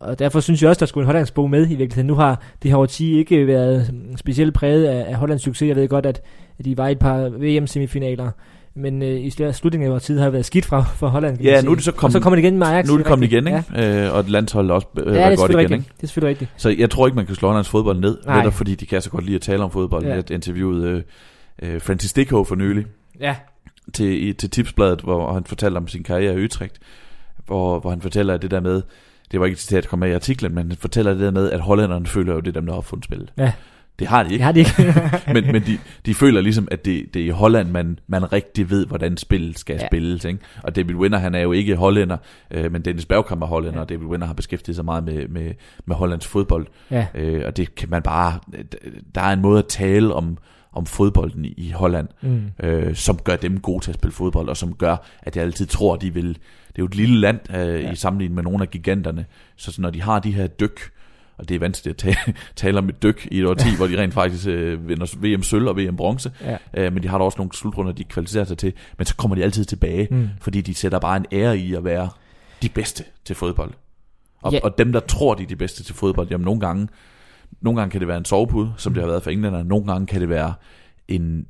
og derfor synes jeg også, der skulle en hollandsk bog med i virkeligheden. Nu har det her årti ikke været specielt præget af, af Hollands succes. Jeg ved godt, at, at de var i et par VM-semifinaler, men øh, i sl- slutningen af vores tid har det været skidt fra, for Holland. Ja, nu er det så kommet- så kommer det igen med Ajax. Nu er det kommet igen, ikke? Ja. Øh, og landsholdet er også øh, Ja, er godt igen, rigtigt. ikke? Det er selvfølgelig rigtigt. Så jeg tror ikke, man kan slå Hollands fodbold ned, Nej. netop fordi de kan så godt lide at tale om fodbold. Ja. Jeg interviewede øh, øh, Francis Dickow for nylig Ja, til, i, til Tipsbladet, hvor han fortalte om sin karriere i Utrecht, hvor, hvor han fortæller det der med, det var ikke et citat, der kom med i artiklen, men fortæller det der med, at hollænderne føler jo, det er dem, der har opfundet spillet. Ja. Det har de det ikke, har de ikke. men, men de, de føler ligesom, at det, det er i Holland, man, man rigtig ved, hvordan spillet skal Ja. spilles. Ikke? Og David Winner, han er jo ikke hollænder, øh, men Dennis Bergkamp er hollænder, Ja. ja. og David Winner har beskæftiget sig meget med, med, med Hollands fodbold. ja. Øh, og det kan man bare, der er en måde at tale om, om fodbolden i, Holland, Mm. øh, som gør dem gode til at spille fodbold, og som gør, at jeg altid tror, at de vil... Det er jo et lille land øh, Ja. ja. i sammenligning med nogle af giganterne, så, så når de har de her dyk, og det er vanskeligt at tale, tale om et dyk i et årti, hvor de rent faktisk øh, vinder VM sølv og VM bronze, Ja. øh, men de har da også nogle slutrunder, de kvalificerer sig til, men så kommer de altid tilbage, Mm. fordi de sætter bare en ære i at være de bedste til fodbold. Og, Ja. ja. og dem, der tror, de er de bedste til fodbold, jamen nogle gange, nogle gange kan det være en sovepude, som det har været for englænderne, nogle gange kan det være en,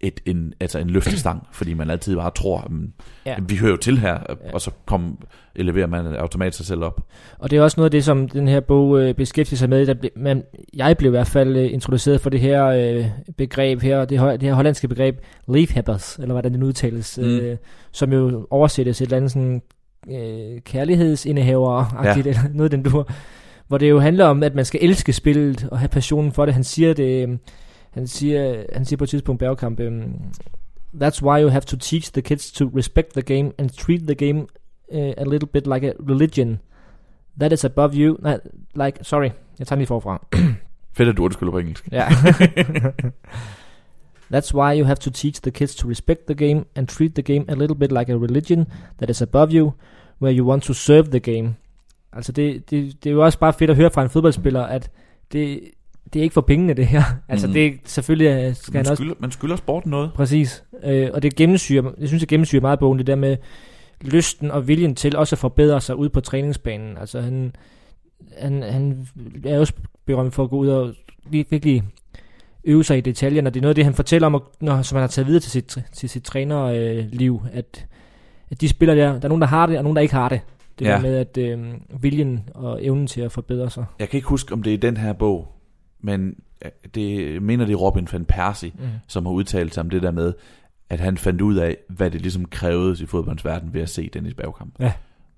et, en, altså en løftestang, fordi man altid bare tror, jamen, Ja. vi hører jo til her, og så kom, eleverer man automatisk sig selv op. Og det er også noget af det, som den her bog øh, beskæftiger sig med. Der ble, man, jeg blev i hvert fald øh, introduceret for det her øh, begreb her, det, det her hollandske begreb, leafhebbers, eller hvordan det udtales, mm. Øh, som jo oversættes et eller andet sådan øh, kærlighedsindehaver-agtigt, ja. eller noget den dur, hvor det jo handler om, at man skal elske spillet og have passionen for det. Han siger det, øh, han siger, han siger på et tidspunkt Bergkamp, øh, That's why you have to teach the kids to respect the game and treat the game uh, a little bit like a religion. That is above you. Nej, like, sorry, jeg tager lige forfra. Fedt, at du undskylder på engelsk. Ja. That's why you have to teach the kids to respect the game and treat the game a little bit like a religion that is above you, where you want to serve the game. Altså det, det, det er jo også bare fedt at høre fra en fodboldspiller, at det, det er ikke for pengene det her. Altså Mhm. det er selvfølgelig øh, skal Man han også skylder, man skylder sporten noget. Præcis. Øh, og det gennemsyrer, jeg synes, det gennemsyrer meget bogen, det der med lysten og viljen til også at forbedre sig ud på træningsbanen. Altså han, han, han er også berømt for at gå ud og vir- virkelig øve sig i detaljerne. Og det er noget af det, han fortæller om, når, som han har taget videre til sit, til sit trænerliv, at, at de spiller der, der er nogen, der har det, og nogen, der ikke har det. Det ja. Der med, at øh, viljen og evnen til at forbedre sig. Jeg kan ikke huske, om det er i den her bog, men øh, det mener det Robin van Persie, Mm. som har udtalt sig om det der med, at han fandt ud af, hvad det ligesom krævede i fodboldens verden ved at se Dennis Bergkamp. Ja.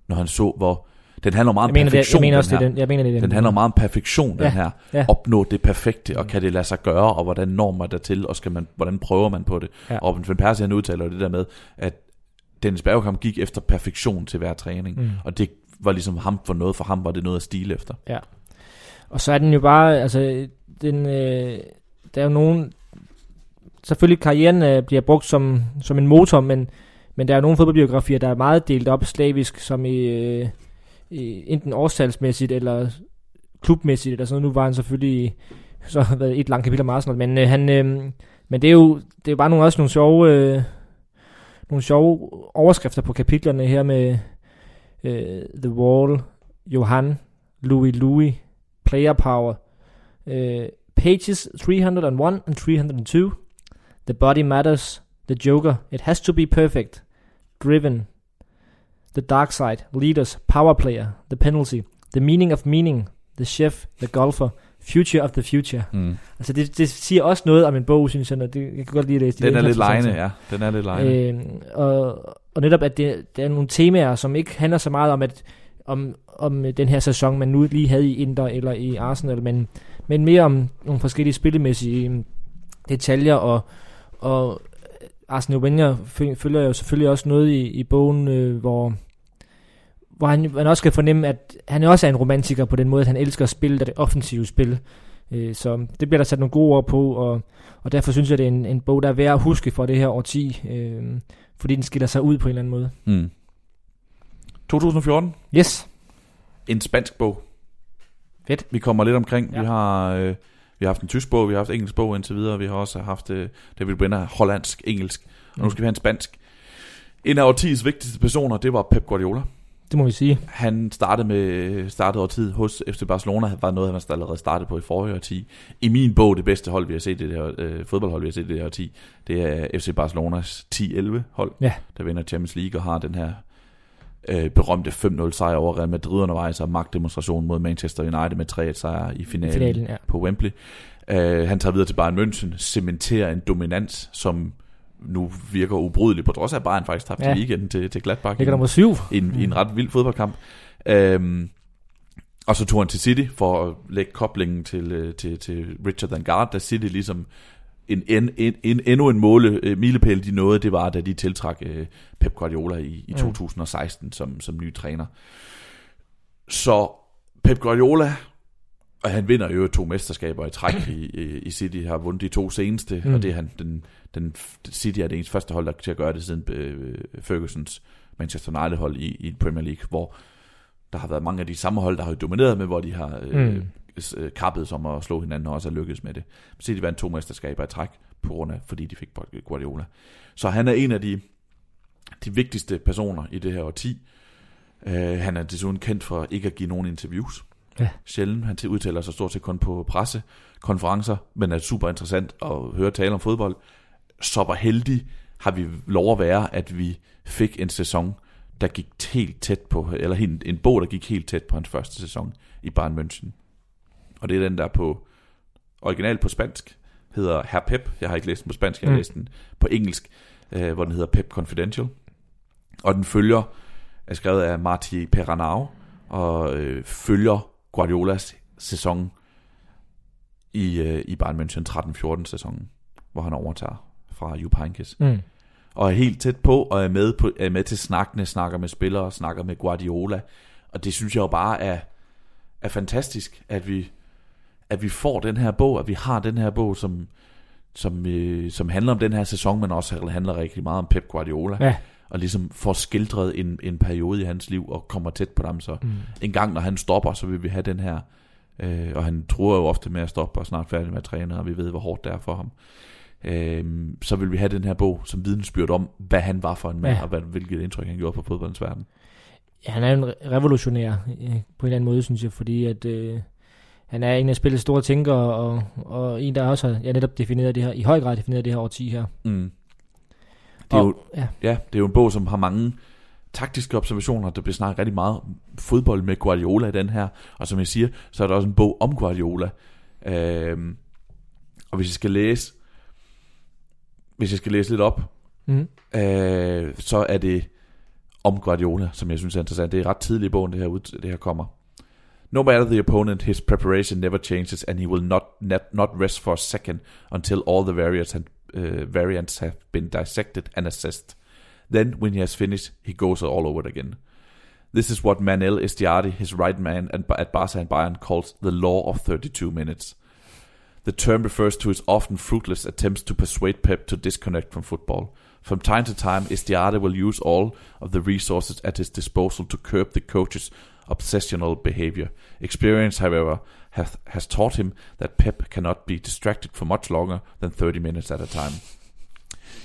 Når han så, hvor... Den handler meget Jeg om mener, det, perfektion, jeg mener også, den det er her. den. Jeg mener, det den. Den handler meget om perfektion, Ja, den her. ja. Opnå det perfekte, og Mm. kan det lade sig gøre, og hvordan når man dertil, og skal man, hvordan prøver man på det. Ja. Robin van Persie, han udtaler det der med, at Dennis Bergkamp gik efter perfektion til hver træning. Mm. Og det var ligesom ham for noget, for ham var det noget at stile efter. Og så er den jo bare, altså, den, øh, der er jo nogen, selvfølgelig karrieren øh, bliver brugt som, som en motor, men, men der er jo nogle fodboldbiografier, der er meget delt op slavisk, som i, øh, i enten årstalsmæssigt eller klubmæssigt, eller sådan noget. Nu var han selvfølgelig så har været et langt kapitel om Arsenal, men øh, han, øh, men det er jo, det er jo bare nogle, også nogle sjove, øh, nogle sjove overskrifter på kapitlerne her med øh, The Wall, Johan, Louis Louis, Player Power, øh, Pages 301 and 302, The Body Matters, The Joker, It Has to Be Perfect, Driven, The Dark Side, Leaders, Power Player, The Penalty, The Meaning of Meaning, The Chef, The Golfer, Future of the Future. Mm. Altså det, det siger også noget om en bog, synes jeg, og det, jeg kan godt lide at læse de Den er lidt lejende, ja. Den er lidt lejende. Øh, og, og netop, at det, der er nogle temaer, som ikke handler så meget om, at om, om den her sæson, man nu lige havde i Inter eller i Arsenal, men, men mere om nogle forskellige spillemæssige øh, detaljer, og, og Arsene Wenger fø- følger jo selvfølgelig også noget i, i bogen, øh, hvor, hvor han, man også kan fornemme, at han også er en romantiker på den måde, at han elsker at spille det offensive spil. Øh, så det bliver der sat nogle gode ord på, og, og derfor synes jeg, det er en, en bog, der er værd at huske for det her årti, øh, fordi den skiller sig ud på en eller anden måde. Mm. 2014. Yes. En spansk bog. Fedt. Vi kommer lidt omkring. Ja. Vi har øh, vi har haft en tysk bog, vi har haft en engelsk bog indtil videre, vi har også haft øh, David Brenner hollandsk, engelsk, og nu skal vi have en spansk. En af årtiets vigtigste personer, det var Pep Guardiola. Det må vi sige. Han startede med startede årtiet hos FC Barcelona, var noget, han allerede startede på i forrige årti. I min bog, det bedste hold, vi har set i det her, øh, fodboldhold, vi har set i det her årti, det er FC Barcelonas 10-11 hold, Ja. der vinder Champions League og har den her øh, berømte 5-0 sejr over Real Madrid undervejs og magtdemonstration mod Manchester United med 3-1 sejr i finalen, Finalen, ja. på Wembley. Uh, han tager videre til Bayern München, cementerer en dominans, som nu virker ubrydelig, på trods af at Bayern faktisk tabte Ja. ja. weekenden til, til Gladbach. Ligger i nummer syv. i en, i en ret vild fodboldkamp. Øhm, og så tog han til City for at lægge koblingen til, øh, til, til Richard Dangard, da City ligesom en, en, en, en, endnu en måle, øh, milepæl, de nåede, det var, da de tiltrak øh, Pep Guardiola i, i Mm. 2016 som, som ny træner. Så Pep Guardiola, og han vinder jo to mesterskaber i træk i, i, i City, har vundet de to seneste, Mm. og det er han, den, den, City er det eneste første hold, der til at gøre det siden øh, Fergusons Manchester United hold i, i Premier League, hvor der har været mange af de samme hold, der har jo domineret med, hvor de har øh, Mm. mm. kappet som at slå hinanden og også har lykkedes med det. City vandt to mesterskaber i træk, på grund af, fordi de fik Guardiola. Så han er en af de, de vigtigste personer i det her årti. Uh, han er desuden kendt for ikke at give nogen interviews. Ja. Sjældent. Han til- udtaler sig stort set kun på pressekonferencer, men er super interessant at høre tale om fodbold. Så hvor heldig har vi lov at være, at vi fik en sæson, der gik helt tæt på, eller en, en bog, der gik helt tæt på hans første sæson i Bayern München. Og det er den der på, original på spansk, hedder Herr Pep. Jeg har ikke læst den på spansk, jeg har mm. læst den på engelsk, øh, hvor den hedder Pep Confidential. Og den følger, er skrevet af Marti Peranau, og øh, følger Guardiolas sæson i, øh, i Bayern München 13-14 sæsonen, hvor han overtager fra Jupp Heynckes. Mm. Og er helt tæt på, og er med, på, er med til snakkene, snakker med spillere, snakker med Guardiola. Og det synes jeg jo bare er, er fantastisk, at vi, at vi får den her bog, at vi har den her bog, som, som, øh, som handler om den her sæson, men også handler rigtig meget om Pep Guardiola. Ja. Og ligesom får skildret en, en periode i hans liv, og kommer tæt på dem. Så Mm. en gang, når han stopper, så vil vi have den her. Øh, og han tror jo ofte med at stoppe og snart færdig med at træne, og vi ved, hvor hårdt det er for ham. Øh, så vil vi have den her bog som vidensbyrd om, hvad han var for en mand, Ja. og hvad, hvilket indtryk han gjorde på fodboldens verden. Ja, han er en re- revolutionær øh, på en eller anden måde, synes jeg, fordi at øh, han er en af spillets store tænkere, og, og en, der også har ja, netop defineret det her, i høj grad defineret det her årti her. Mm. Det er, og, jo, ja, ja, det er jo en bog, som har mange taktiske observationer. Der bliver snakket rigtig meget fodbold med Guardiola i den her. Og som jeg siger, så er der også en bog om Guardiola. Øhm, og hvis jeg skal læse, hvis jeg skal læse lidt op, mm, øh, så er det om Guardiola, som jeg synes er interessant. Det er ret tidligt i bogen, det her, ud, det her kommer. No matter the opponent, his preparation never changes, and he will not not, not rest for a second until all the variants have, uh, variants have been dissected and assessed. Then, when he has finished, he goes all over it again. This is what Manel Estiardi, his right man at Barca and Bayern, calls the law of 32 minutes. The term refers to his often fruitless attempts to persuade Pep to disconnect from football. From time to time, Estiardi will use all of the resources at his disposal to curb the coach's obsessional behavior. Experience, however, has, has taught him that Pep cannot be distracted for much longer than 30 minutes at a time.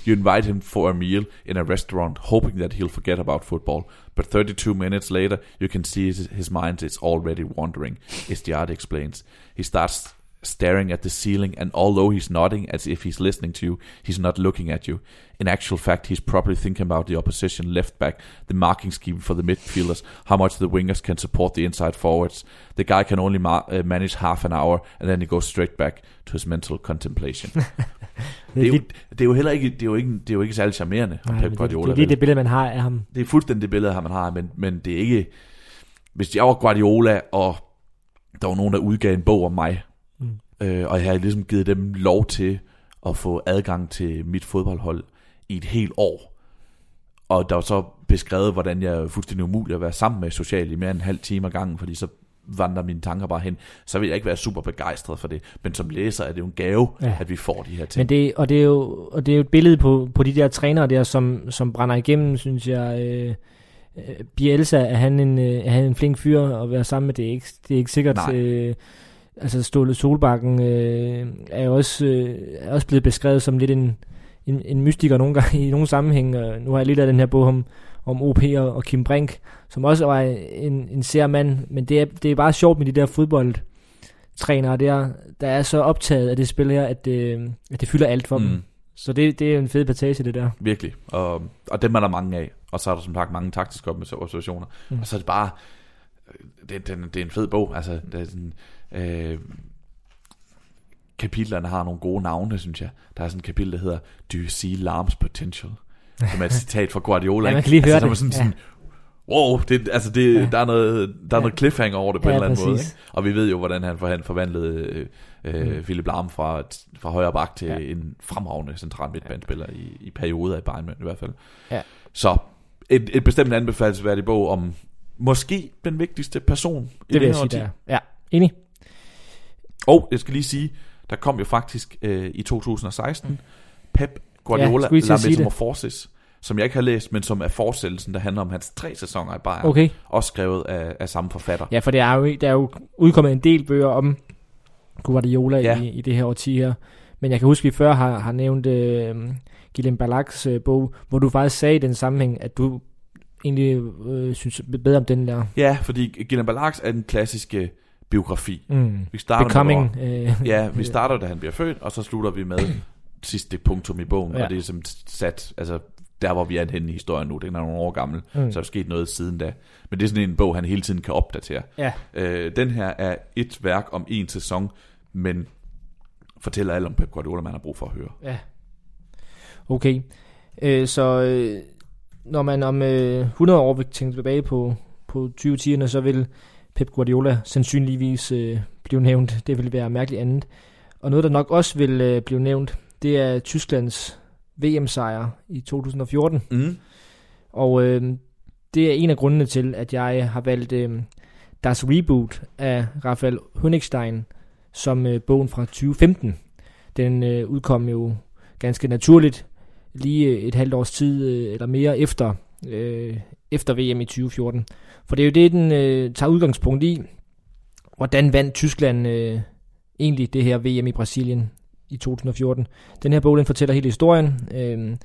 You invite him for a meal in a restaurant, hoping that he'll forget about football. But 32 minutes later, you can see his, his mind is already wandering, Estiardi explains. He starts staring at the ceiling, and although he's nodding as if he's listening to you, he's not looking at you. In actual fact, he's probably thinking about the opposition left back, the marking scheme for the midfielders, how much the wingers can support the inside forwards. The guy can only ma- uh, manage half an hour, and then he goes straight back to his mental contemplation. det, er jo, det er jo heller ikke, det er jo ikke, det er jo ikke særlig charmerende, Nej, Pep Guardiola. Det, det er lige det billede, man har af ham. Det er fuldstændig det billede, man har, men, men det er ikke... Hvis jeg var Guardiola, og der var nogen, der udgav en bog om mig, mm. øh, og jeg havde ligesom givet dem lov til at få adgang til mit fodboldhold i et helt år, og der var så beskrevet, hvordan jeg er fuldstændig umulig at være sammen med socialt i mere end en halv time ad gangen, fordi så vandrer mine tanker bare hen, så vil jeg ikke være super begejstret for det. Men som læser er det jo en gave, ja. at vi får de her ting. Men det, og, det er jo, og det er jo et billede på, på de der trænere der, som, som brænder igennem, synes jeg. Øh, Bielsa, er han, en, er han en flink fyr at være sammen med? Det er ikke, det er ikke sikkert. Øh, altså Ståle Solbakken øh, er jo også, øh, er også blevet beskrevet som lidt en, en, en mystiker nogle gange i nogle sammenhæng. Nu har jeg lidt af den her bog om, om OP og, og Kim Brink, som også var en, en sær mand, men det er, det er bare sjovt med de der fodboldtrænere der, der er så optaget af det spil her, at det, at det fylder alt for mm. dem. Så det, det er en fed passage, det der. Virkelig. Og, og dem er der mange af. Og så er der som sagt mange taktiske observationer. Mm. Og så er det bare... Det, det, det er en fed bog. Altså, det er sådan, øh, kapitlerne har nogle gode navne, synes jeg. Der er sådan et kapitel, der hedder Do you see Larms potential? Som er et citat fra Guardiola. ja, man kan lige høre altså, det. Sådan, ja. sådan, wow, det, altså det, ja. der, er noget, der er noget cliffhanger over det på ja, en eller anden præcis. måde. Ikke? Og vi ved jo, hvordan han, han forvandlede øh, mm. Philip Lahm fra, fra højre bak til ja. en fremragende central midtbandspiller ja. i, i perioder i Bayern i hvert fald. Ja. Så et, et bestemt anbefalesværdigt bog om måske den vigtigste person det i det her sige, Ja, enig. Og jeg skal lige sige, der kom jo faktisk øh, i 2016 mm. Pep Guardiola ja, La Metamorphosis, som jeg ikke har læst, men som er fortsættelsen, der handler om hans tre sæsoner i Bayern. Okay. Også skrevet af, af samme forfatter. Ja, for det er jo, der er jo udkommet en del bøger om Guardiola ja. i, i det her årti her. Men jeg kan huske, at vi før har, har nævnt øh, Guillem Balaks øh, bog, hvor du faktisk sagde i den sammenhæng, at du egentlig øh, synes bedre om den der. Ja, fordi Guillem Balaks er den klassiske biografi. Mm. Vi starter Becoming. Med, hvor, øh, ja, vi starter, da han bliver født, og så slutter vi med sidste punktum i bogen, ja. og det er som sat, altså der hvor vi er henne i historien nu, den er nogle år gammel, mm. så er der sket noget siden da. Men det er sådan en bog, han hele tiden kan opdatere. Ja. Øh, den her er et værk om en sæson, men fortæller alt om Pep Guardiola, man har brug for at høre. Ja. Okay. Øh, så øh, når man om øh, 100 år vil tænke tilbage på, på 2010'erne, så vil Pep Guardiola sandsynligvis øh, blive nævnt. Det vil være mærkeligt andet. Og noget, der nok også vil øh, blive nævnt, det er Tysklands VM-sejr i 2014. Mm. Og øh, det er en af grundene til, at jeg har valgt øh, Das Reboot af Raphael Honigstein som øh, bogen fra 2015. Den øh, udkom jo ganske naturligt lige øh, et halvt års tid øh, eller mere efter, øh, efter VM i 2014. For det er jo det, den øh, tager udgangspunkt i. Hvordan vandt Tyskland øh, egentlig det her VM i Brasilien i 2014? Den her bog, den fortæller hele historien. Øh,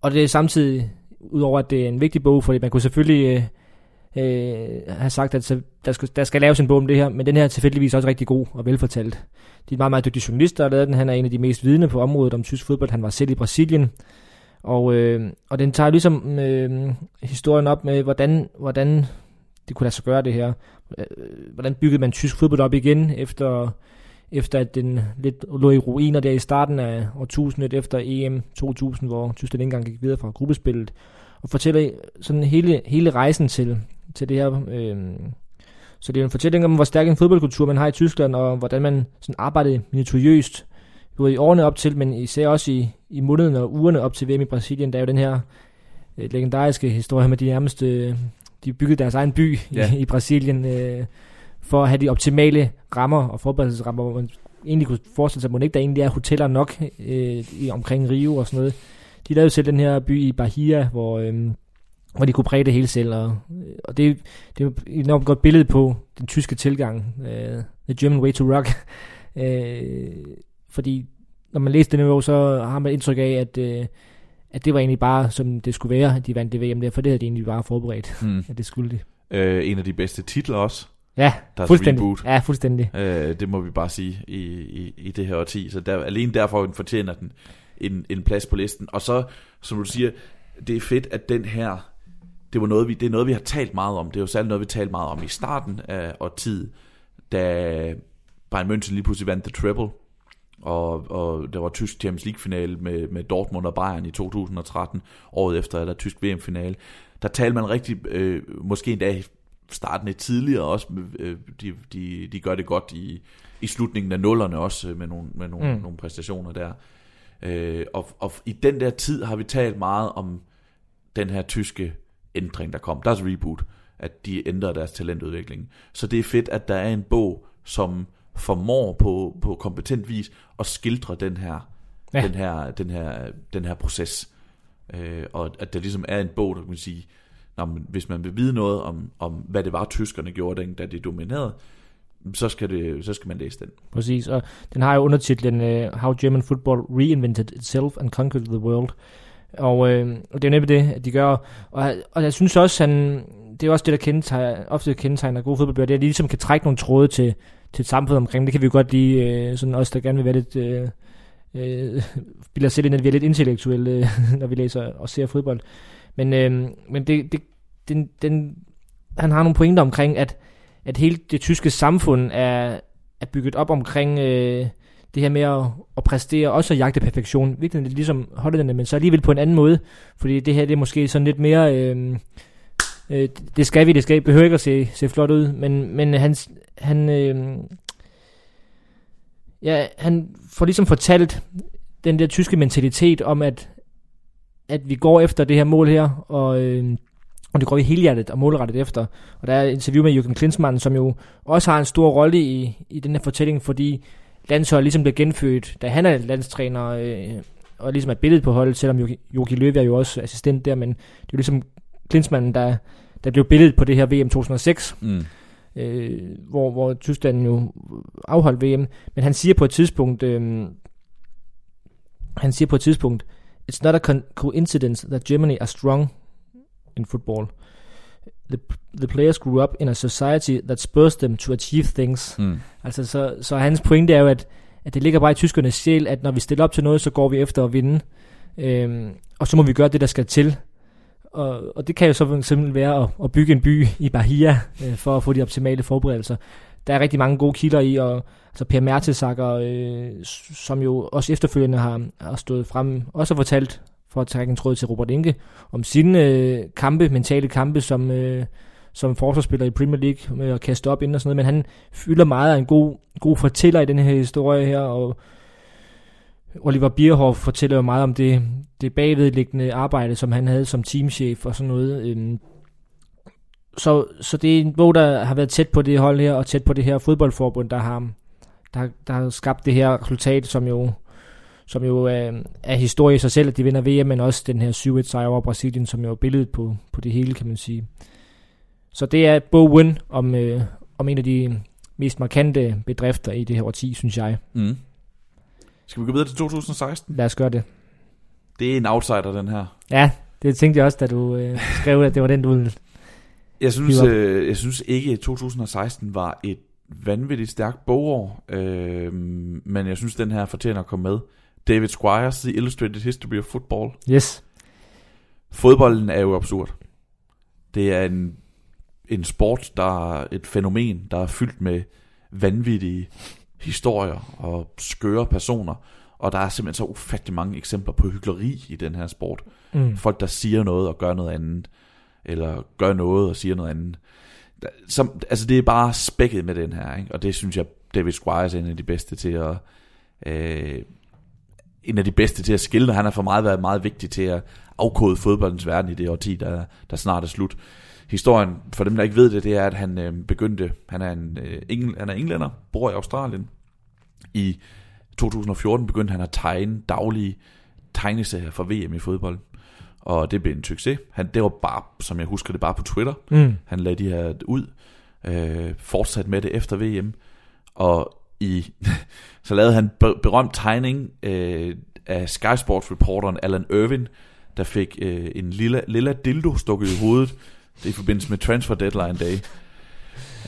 og det er samtidig, udover at det er en vigtig bog, fordi man kunne selvfølgelig... Øh, øh, har sagt, at der skal, der skal laves en bog om det her, men den her er tilfældigvis også rigtig god og velfortalt. Det er meget, meget dygtig journalist, der har lavet den. Han er en af de mest vidne på området om tysk fodbold. Han var selv i Brasilien. Og, øh, og den tager ligesom øh, historien op med, hvordan, hvordan det kunne lade sig gøre det her. Øh, hvordan byggede man tysk fodbold op igen, efter, efter at den lidt lå i ruiner der i starten af årtusindet, efter EM 2000, hvor Tyskland ikke engang gik videre fra gruppespillet. Og fortæller sådan hele, hele rejsen til, til det her. Øh, så det er en fortælling om, hvor stærk en fodboldkultur man har i Tyskland, og hvordan man sådan arbejdede minutiøst, både i årene op til, men især også i, i månederne og ugerne op til VM i Brasilien. Der er jo den her øh, legendariske historie med de nærmeste, de byggede deres egen by ja. i, i Brasilien, øh, for at have de optimale rammer og forberedelsesrammer, hvor man egentlig kunne forestille sig, at man ikke der egentlig er hoteller nok øh, i, omkring Rio og sådan noget. De lavede selv den her by i Bahia, hvor... Øh, hvor de kunne præge det hele selv. Og, og det, det er et enormt godt billede på den tyske tilgang. Uh, the German way to rock. uh, fordi når man læser det niveau, så har man indtryk af, at, uh, at det var egentlig bare, som det skulle være, at de vandt det VM der, for det havde de egentlig bare forberedt, mm. at det skulle det. Uh, en af de bedste titler også, Ja, deres fuldstændig. reboot. Ja, fuldstændig. Øh, det må vi bare sige i, i, i det her årti. Så der, alene derfor fortjener den en, en plads på listen. Og så, som du siger, det er fedt, at den her, det, var noget, vi, det er noget, vi har talt meget om. Det er jo særligt noget, vi talte meget om i starten af årtiet, da Bayern München lige pludselig vandt The Treble. Og, og der var tysk Champions League-finale med, med Dortmund og Bayern i 2013. Året efter er der tysk VM-finale. Der talte man rigtig, øh, måske endda starten lidt tidligere også. Øh, de, de, de gør det godt i, i slutningen af nullerne også øh, med nogle, med nogle, mm. nogle præstationer der. Øh, og, og i den der tid har vi talt meget om den her tyske ændring, der kom. Deres reboot, at de ændrer deres talentudvikling. Så det er fedt, at der er en bog, som formår på, på kompetent vis at skildre den her, ja. den her, den her, den her proces. Øh, og at der ligesom er en bog, der kan sige, når man, hvis man vil vide noget om, om, hvad det var, tyskerne gjorde, da de dominerede, så skal, det, så skal man læse den. Præcis, og den har jo undertitlen uh, How German Football Reinvented Itself and Conquered the World. Og, øh, og det er jo netop det, at de gør. Og, og jeg synes også, han, det er også det, der kendetegner, ofte kendetegner gode fodboldbøger, det er, at de ligesom kan trække nogle tråde til, til et samfund omkring. Det kan vi jo godt lide, øh, sådan os, der gerne vil være lidt... Øh, øh, bilder selv ind, at vi er lidt intellektuelle, øh, når vi læser og ser fodbold. Men, øh, men det, det, den, den, han har nogle pointer omkring, at, at hele det tyske samfund er, er bygget op omkring øh, det her med at, at præstere, også at jagte perfektion. Virkelig lidt ligesom hollænderne, men så alligevel på en anden måde. Fordi det her det er måske sådan lidt mere... Øh, øh, det skal vi, det skal behøver ikke at se, se flot ud, men, men han, han, øh, ja, han får ligesom fortalt den der tyske mentalitet om, at, at vi går efter det her mål her, og, øh, og det går vi helhjertet og målrettet efter. Og der er et interview med Jürgen Klinsmann, som jo også har en stor rolle i, i den her fortælling, fordi landsholdet ligesom blev genfødt, da han er landstræner, øh, og ligesom er billedet på holdet, selvom Jogi Løve er jo også assistent der, men det er jo ligesom Klinsmann, der, der blev billedet på det her VM 2006. Mm øh, hvor, hvor Tyskland jo afholdt VM. Men han siger på et tidspunkt, øh, han siger på et tidspunkt, It's not a coincidence that Germany are strong in football. The, the players grew up in a society that spurs them to achieve things. Mm. Altså, så, så hans pointe er jo, at, at det ligger bare i tyskernes sjæl, at når vi stiller op til noget, så går vi efter at vinde. Øhm, og så må vi gøre det, der skal til. Og, og det kan jo så simpelthen være at, at bygge en by i Bahia, øh, for at få de optimale forberedelser. Der er rigtig mange gode kilder i, og altså Per Mertesacker, øh, som jo også efterfølgende har, har stået frem, også har fortalt, for at trække en tråd til Robert Inge, om sine øh, kampe, mentale kampe, som, øh, som forsvarsspiller i Premier League, med at kaste op ind og sådan noget, men han fylder meget af en god, god fortæller i den her historie her, og Oliver Bierhoff fortæller jo meget om det, det bagvedliggende arbejde, som han havde som teamchef og sådan noget. Øhm, så, så det er en bog, der har været tæt på det hold her, og tæt på det her fodboldforbund, der har, der, der har skabt det her resultat, som jo, som jo er, er historie i sig selv, at de vinder VM, men også den her 7-1 sejr over Brasilien, som jo er billedet på, på det hele, kan man sige. Så det er bogen om, øh, om en af de mest markante bedrifter i det her årti, synes jeg. Mm. Skal vi gå videre til 2016? Lad os gøre det. Det er en outsider, den her. Ja, det tænkte jeg også, da du øh, skrev, at det var den, du ville jeg synes, øh, jeg synes ikke, at 2016 var et vanvittigt stærkt bogår, øh, men jeg synes, den her fortjener at komme med. David Squires, The Illustrated History of Football. Yes. Fodbolden er jo absurd. Det er en, en sport, der er et fænomen, der er fyldt med vanvittige historier og skøre personer. Og der er simpelthen så ufattelig mange eksempler på hyggeleri i den her sport. Mm. Folk, der siger noget og gør noget andet. Eller gør noget og siger noget andet. Som, altså det er bare spækket med den her. Ikke? Og det synes jeg, David Squires er en af de bedste til at... Øh, en af de bedste til at skille. Han har for meget været meget vigtig til at afkode fodboldens verden i det årti, der, der snart er slut historien, for dem der ikke ved det, det er, at han øh, begyndte, han er, en, øh, engl, han er englænder, bor i Australien. I 2014 begyndte han at tegne daglige tegneserier for VM i fodbold. Og det blev en succes. Han, det var bare, som jeg husker det, bare på Twitter. Mm. Han lagde de her ud, øh, fortsat med det efter VM. Og i, så lavede han berømt tegning øh, af Sky Sports reporteren Alan Irvin, der fik øh, en lille, lille dildo stukket i hovedet det er i forbindelse med transfer deadline day.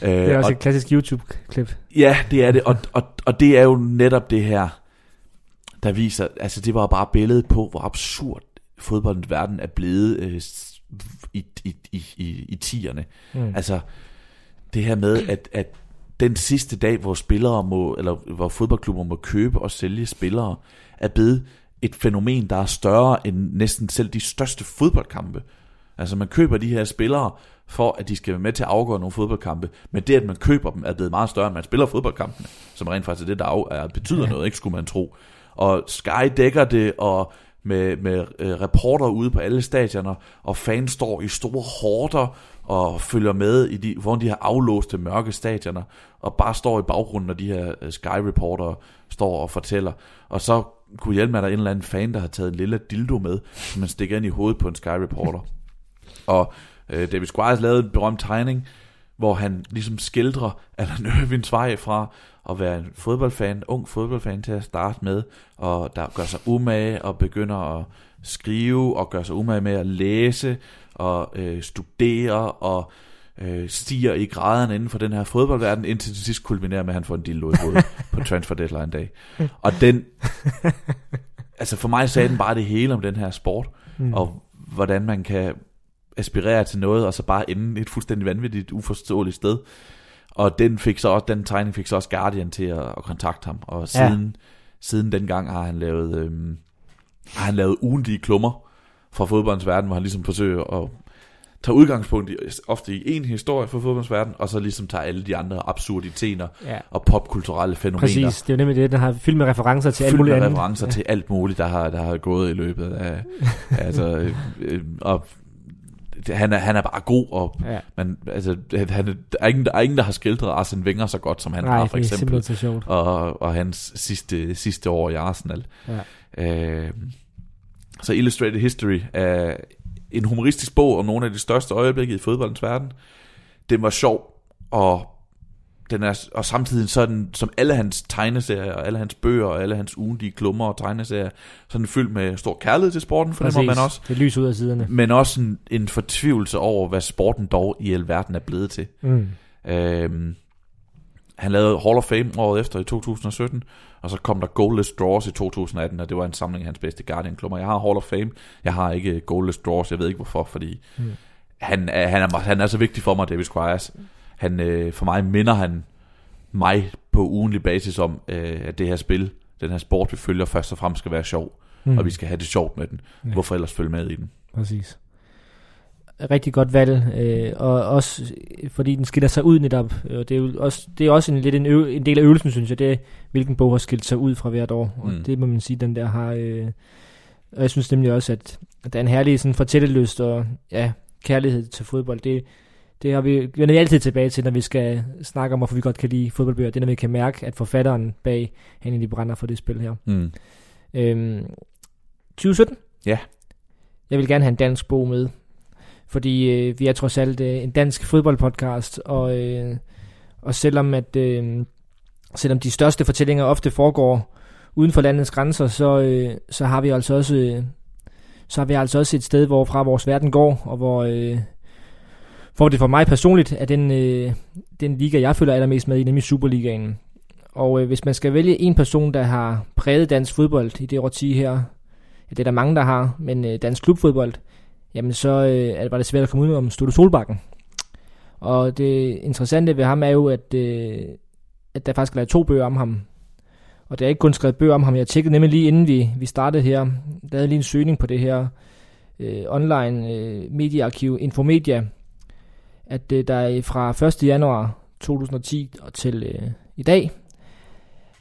Øh, Det er også og, et klassisk YouTube-klip. Ja, det er det, og, og, og det er jo netop det her, der viser, altså det var bare billedet på, hvor absurd fodboldens verden er blevet øh, i, i, i, i, i tierne. Mm. Altså det her med, at, at den sidste dag, hvor spillere må, eller hvor fodboldklubber må købe og sælge spillere, er blevet et fænomen, der er større end næsten selv de største fodboldkampe. Altså man køber de her spillere, for at de skal være med til at afgøre nogle fodboldkampe, men det, at man køber dem, er blevet meget større, end man spiller fodboldkampene, som rent faktisk er det, der af, er, betyder noget, ikke skulle man tro. Og Sky dækker det, og med, med øh, reporter ude på alle stadioner, og fans står i store hårder og følger med i de, foran de her aflåste mørke stadioner, og bare står i baggrunden, når de her øh, Sky-reporter står og fortæller. Og så kunne hjælpe med, at der er en eller anden fan, der har taget en lille dildo med, som man stikker ind i hovedet på en Sky-reporter. Og øh, David Squires lavede en berømt tegning, hvor han ligesom skildrer Alan Irvins vej fra at være en fodboldfan, ung fodboldfan til at starte med, og der gør sig umage og begynder at skrive og gør sig umage med at læse og øh, studere og øh, stiger i graderne inden for den her fodboldverden, indtil til sidst kulminerer med, at han får en dildo i hovedet på transfer deadline dag. Og den, altså for mig sagde den bare det hele om den her sport, Mm. og hvordan man kan aspirere til noget, og så bare ende et fuldstændig vanvittigt, uforståeligt sted. Og den, fik så også, den tegning fik så også Guardian til at, at kontakte ham, og siden, ja. siden dengang har han lavet, øhm, har han lavet ugentlige klummer fra fodboldens verden, hvor han ligesom forsøger at tage udgangspunkt i, ofte i en historie fra fodboldens verden, og så ligesom tager alle de andre absurditeter Ja. og popkulturelle fænomener. Præcis, det er jo nemlig det, den har fyldt med referencer til alt muligt andet. referencer ja. til alt muligt, der har, der har gået i løbet af... altså, øh, og han er, han er bare god, og Ja. man, altså, han, er- der, er ingen, der er ingen, der har skildret Arsene Wenger så godt, som han Nej, har, for det er eksempel. simpelthen så sjovt. Og, og hans sidste, sidste år i Arsenal. Ja. Øh, så Illustrated History er en humoristisk bog om nogle af de største øjeblikke i fodboldens verden. Den var sjov, og den er, og samtidig sådan, som alle hans tegneserier, og alle hans bøger, og alle hans ugentlige klummer og tegneserier, så er den fyldt med stor kærlighed til sporten, fornemmer man også. Det lys ud af siderne. Men også en, en fortvivlelse over, hvad sporten dog i alverden er blevet til. Mm. Øhm, han lavede Hall of Fame året efter i 2017, og så kom der Goalless Draws i 2018, og det var en samling af hans bedste Guardian-klummer. Jeg har Hall of Fame, jeg har ikke Goalless Draws, jeg ved ikke hvorfor, fordi Mm. han, er, han, er, han er så vigtig for mig, David Squires. Han, øh, for mig minder han mig på ugenlig basis om, øh, at det her spil, den her sport, vi følger, først og fremmest skal være sjov, Mm. og vi skal have det sjovt med den. Ja. Hvorfor ellers følge med i den? Præcis. Rigtig godt valg, øh, og også fordi den skiller sig ud netop. Øh, det er jo også, det er også en, lidt en, øv, en del af øvelsen, synes jeg, det er, hvilken bog har skilt sig ud fra hvert år. Og Mm. det må man sige, den der har... Øh, og jeg synes nemlig også, at, at der er en herlig sådan, fortællelyst og ja, kærlighed til fodbold. Det, det har vi, vender vi altid tilbage til, når vi skal snakke om, hvorfor vi godt kan lide fodboldbøger. Det er, når vi kan mærke, at forfatteren bag, han egentlig brænder for det spil her. Mm. Øhm, 2017? Ja. Jeg vil gerne have en dansk bog med, fordi øh, vi er trods alt øh, en dansk fodboldpodcast, og, øh, og selvom at øh, selvom de største fortællinger ofte foregår uden for landets grænser, så, øh, så har vi altså også øh, så har vi altså også et sted, hvorfra vores verden går, og hvor, øh, hvor det for mig personligt er den, øh, den liga, jeg føler allermest med i, nemlig Superligaen. Og øh, hvis man skal vælge en person, der har præget dansk fodbold i det årti her, ja, det er der mange, der har, men øh, dansk klubfodbold, jamen så øh, var det svært at komme ud om Stutte Solbakken. Og det interessante ved ham er jo, at, øh, at der faktisk er lavet to bøger om ham. Og der er ikke kun skrevet bøger om ham. Jeg tjekkede nemlig lige inden vi, vi startede her, der havde lige en søgning på det her øh, online øh, mediearkiv Infomedia, at øh, der er fra 1. januar 2010 og til øh, i dag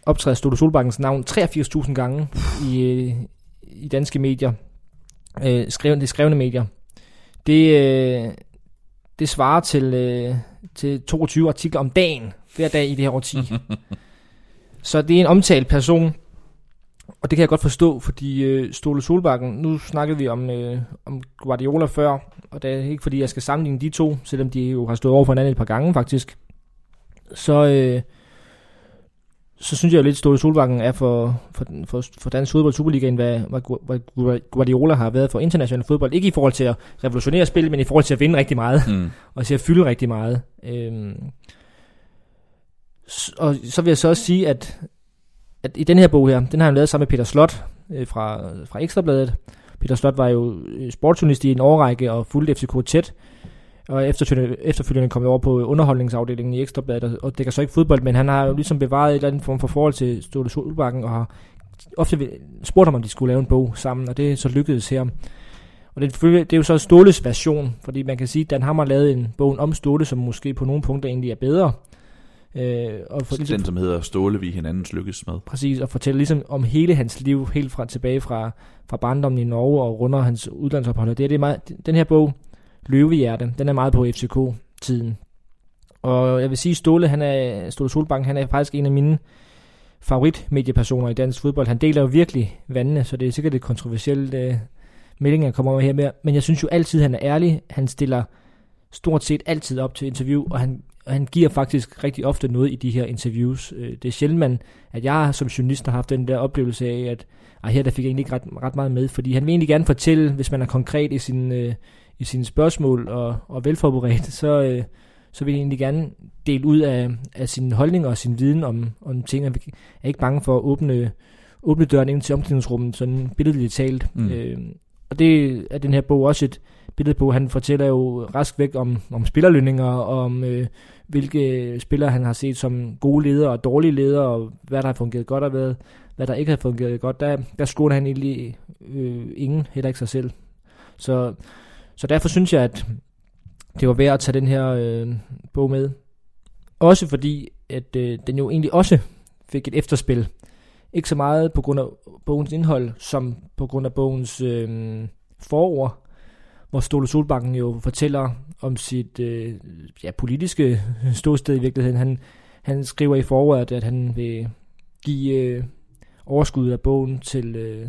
optræder Stutte Solbakkens navn 83.000 gange i, øh, i danske medier. Øh, skrev, det skrevne medier. Det, øh, det svarer til, øh, til 22 artikler om dagen, hver dag i det her årti. Så det er en omtalt person, og det kan jeg godt forstå, fordi øh, Ståle Solbakken, nu snakkede vi om, øh, om Guardiola før, og det er ikke fordi, jeg skal sammenligne de to, selvom de jo har stået over for hinanden et par gange faktisk. Så, øh, så synes jeg jo lidt, at Ståle Solbakken er for, for, for, for dansk fodbold Superligaen, hvad, hvad, Gu- hvad Guardiola har været for international fodbold. Ikke i forhold til at revolutionere spillet, men i forhold til at vinde rigtig meget Mm. og til at fylde rigtig meget. Øhm, og så vil jeg så også sige, at, at i den her bog her, den har han lavet sammen med Peter Slot øh, fra, fra Ekstrabladet. Peter Slot var jo øh, sportsjournalist i en årrække og fulgte FCK tæt. Og efterfølgende, efterfølgende kom jeg over på underholdningsafdelingen i Ekstrabladet og det kan så ikke fodbold, men han har jo ligesom bevaret et eller andet form for forhold til Ståle Solbakken og har ofte spurgt ham, om de skulle lave en bog sammen, og det så lykkedes her. Og det, det er jo så Ståles version, fordi man kan sige, at Dan Hammer lavede en bog om Ståle, som måske på nogle punkter egentlig er bedre. Øh, og for, ligesom, den, som hedder Ståle, vi hinandens lykkes med. Præcis, og fortælle ligesom om hele hans liv, helt fra tilbage fra, fra barndommen i Norge og runder hans uddannelsesophold. Det, det er meget, den her bog, Løvehjerte, den er meget på FCK-tiden. Og jeg vil sige, Ståle, han er, Ståle Solbank, han er faktisk en af mine favoritmediepersoner i dansk fodbold. Han deler jo virkelig vandene, så det er sikkert et kontroversielt uh, melding, jeg kommer med her med. Men jeg synes jo altid, han er ærlig. Han stiller stort set altid op til interview, og han, han giver faktisk rigtig ofte noget i de her interviews. Øh, det er sjældent, man, at jeg som journalist har haft den der oplevelse af, at ej, her der fik jeg egentlig ikke ret, ret meget med, fordi han vil egentlig gerne fortælle, hvis man er konkret i sin, øh, i sine spørgsmål og, og velforberedt, så, øh, så vil jeg egentlig gerne dele ud af, af sin holdning og sin viden om, om ting. Jeg er ikke bange for at åbne, åbne døren ind til omklædningsrummet, sådan billedligt talt. Mm. Øh, og det er den her bog også et billede på. Han fortæller jo rask væk om, om spillerlønninger, og om øh, hvilke spillere han har set som gode ledere og dårlige ledere, og hvad der har fungeret godt og hvad, hvad der ikke har fungeret godt. Der, der skåner han egentlig øh, ingen, heller ikke sig selv. Så så derfor synes jeg, at det var værd at tage den her øh, bog med. Også fordi, at øh, den jo egentlig også fik et efterspil. Ikke så meget på grund af bogens indhold, som på grund af bogens øh, forord, hvor Ståle Solbakken jo fortæller om sit øh, ja, politiske ståsted i virkeligheden. Han, han skriver i forordet, at han vil give øh, overskuddet af bogen til, øh,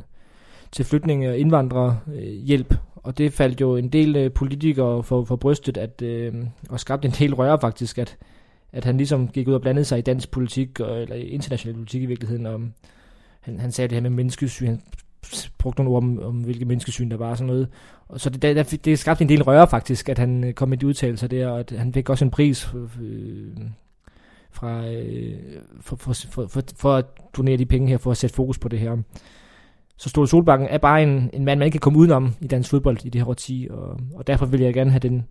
til flygtninge og indvandrere øh, hjælp og det faldt jo en del øh, politikere for, for brystet, at, øh, og skabte en del røre faktisk, at, at han ligesom gik ud og blandede sig i dansk politik, og, eller international politik i virkeligheden, og han, han sagde det her med menneskesyn, han brugte nogle ord om, om hvilke menneskesyn der var og sådan noget. Og så det, der, det skabte en del røre faktisk, at han øh, kom med de udtalelser der, og at han fik også en pris øh, fra, øh, for, for, for, for, for at donere de penge her, for at sætte fokus på det her. Så Ståle Solbakken er bare en, en mand, man ikke kan komme udenom i dansk fodbold i det her årti, og, og derfor vil jeg gerne have den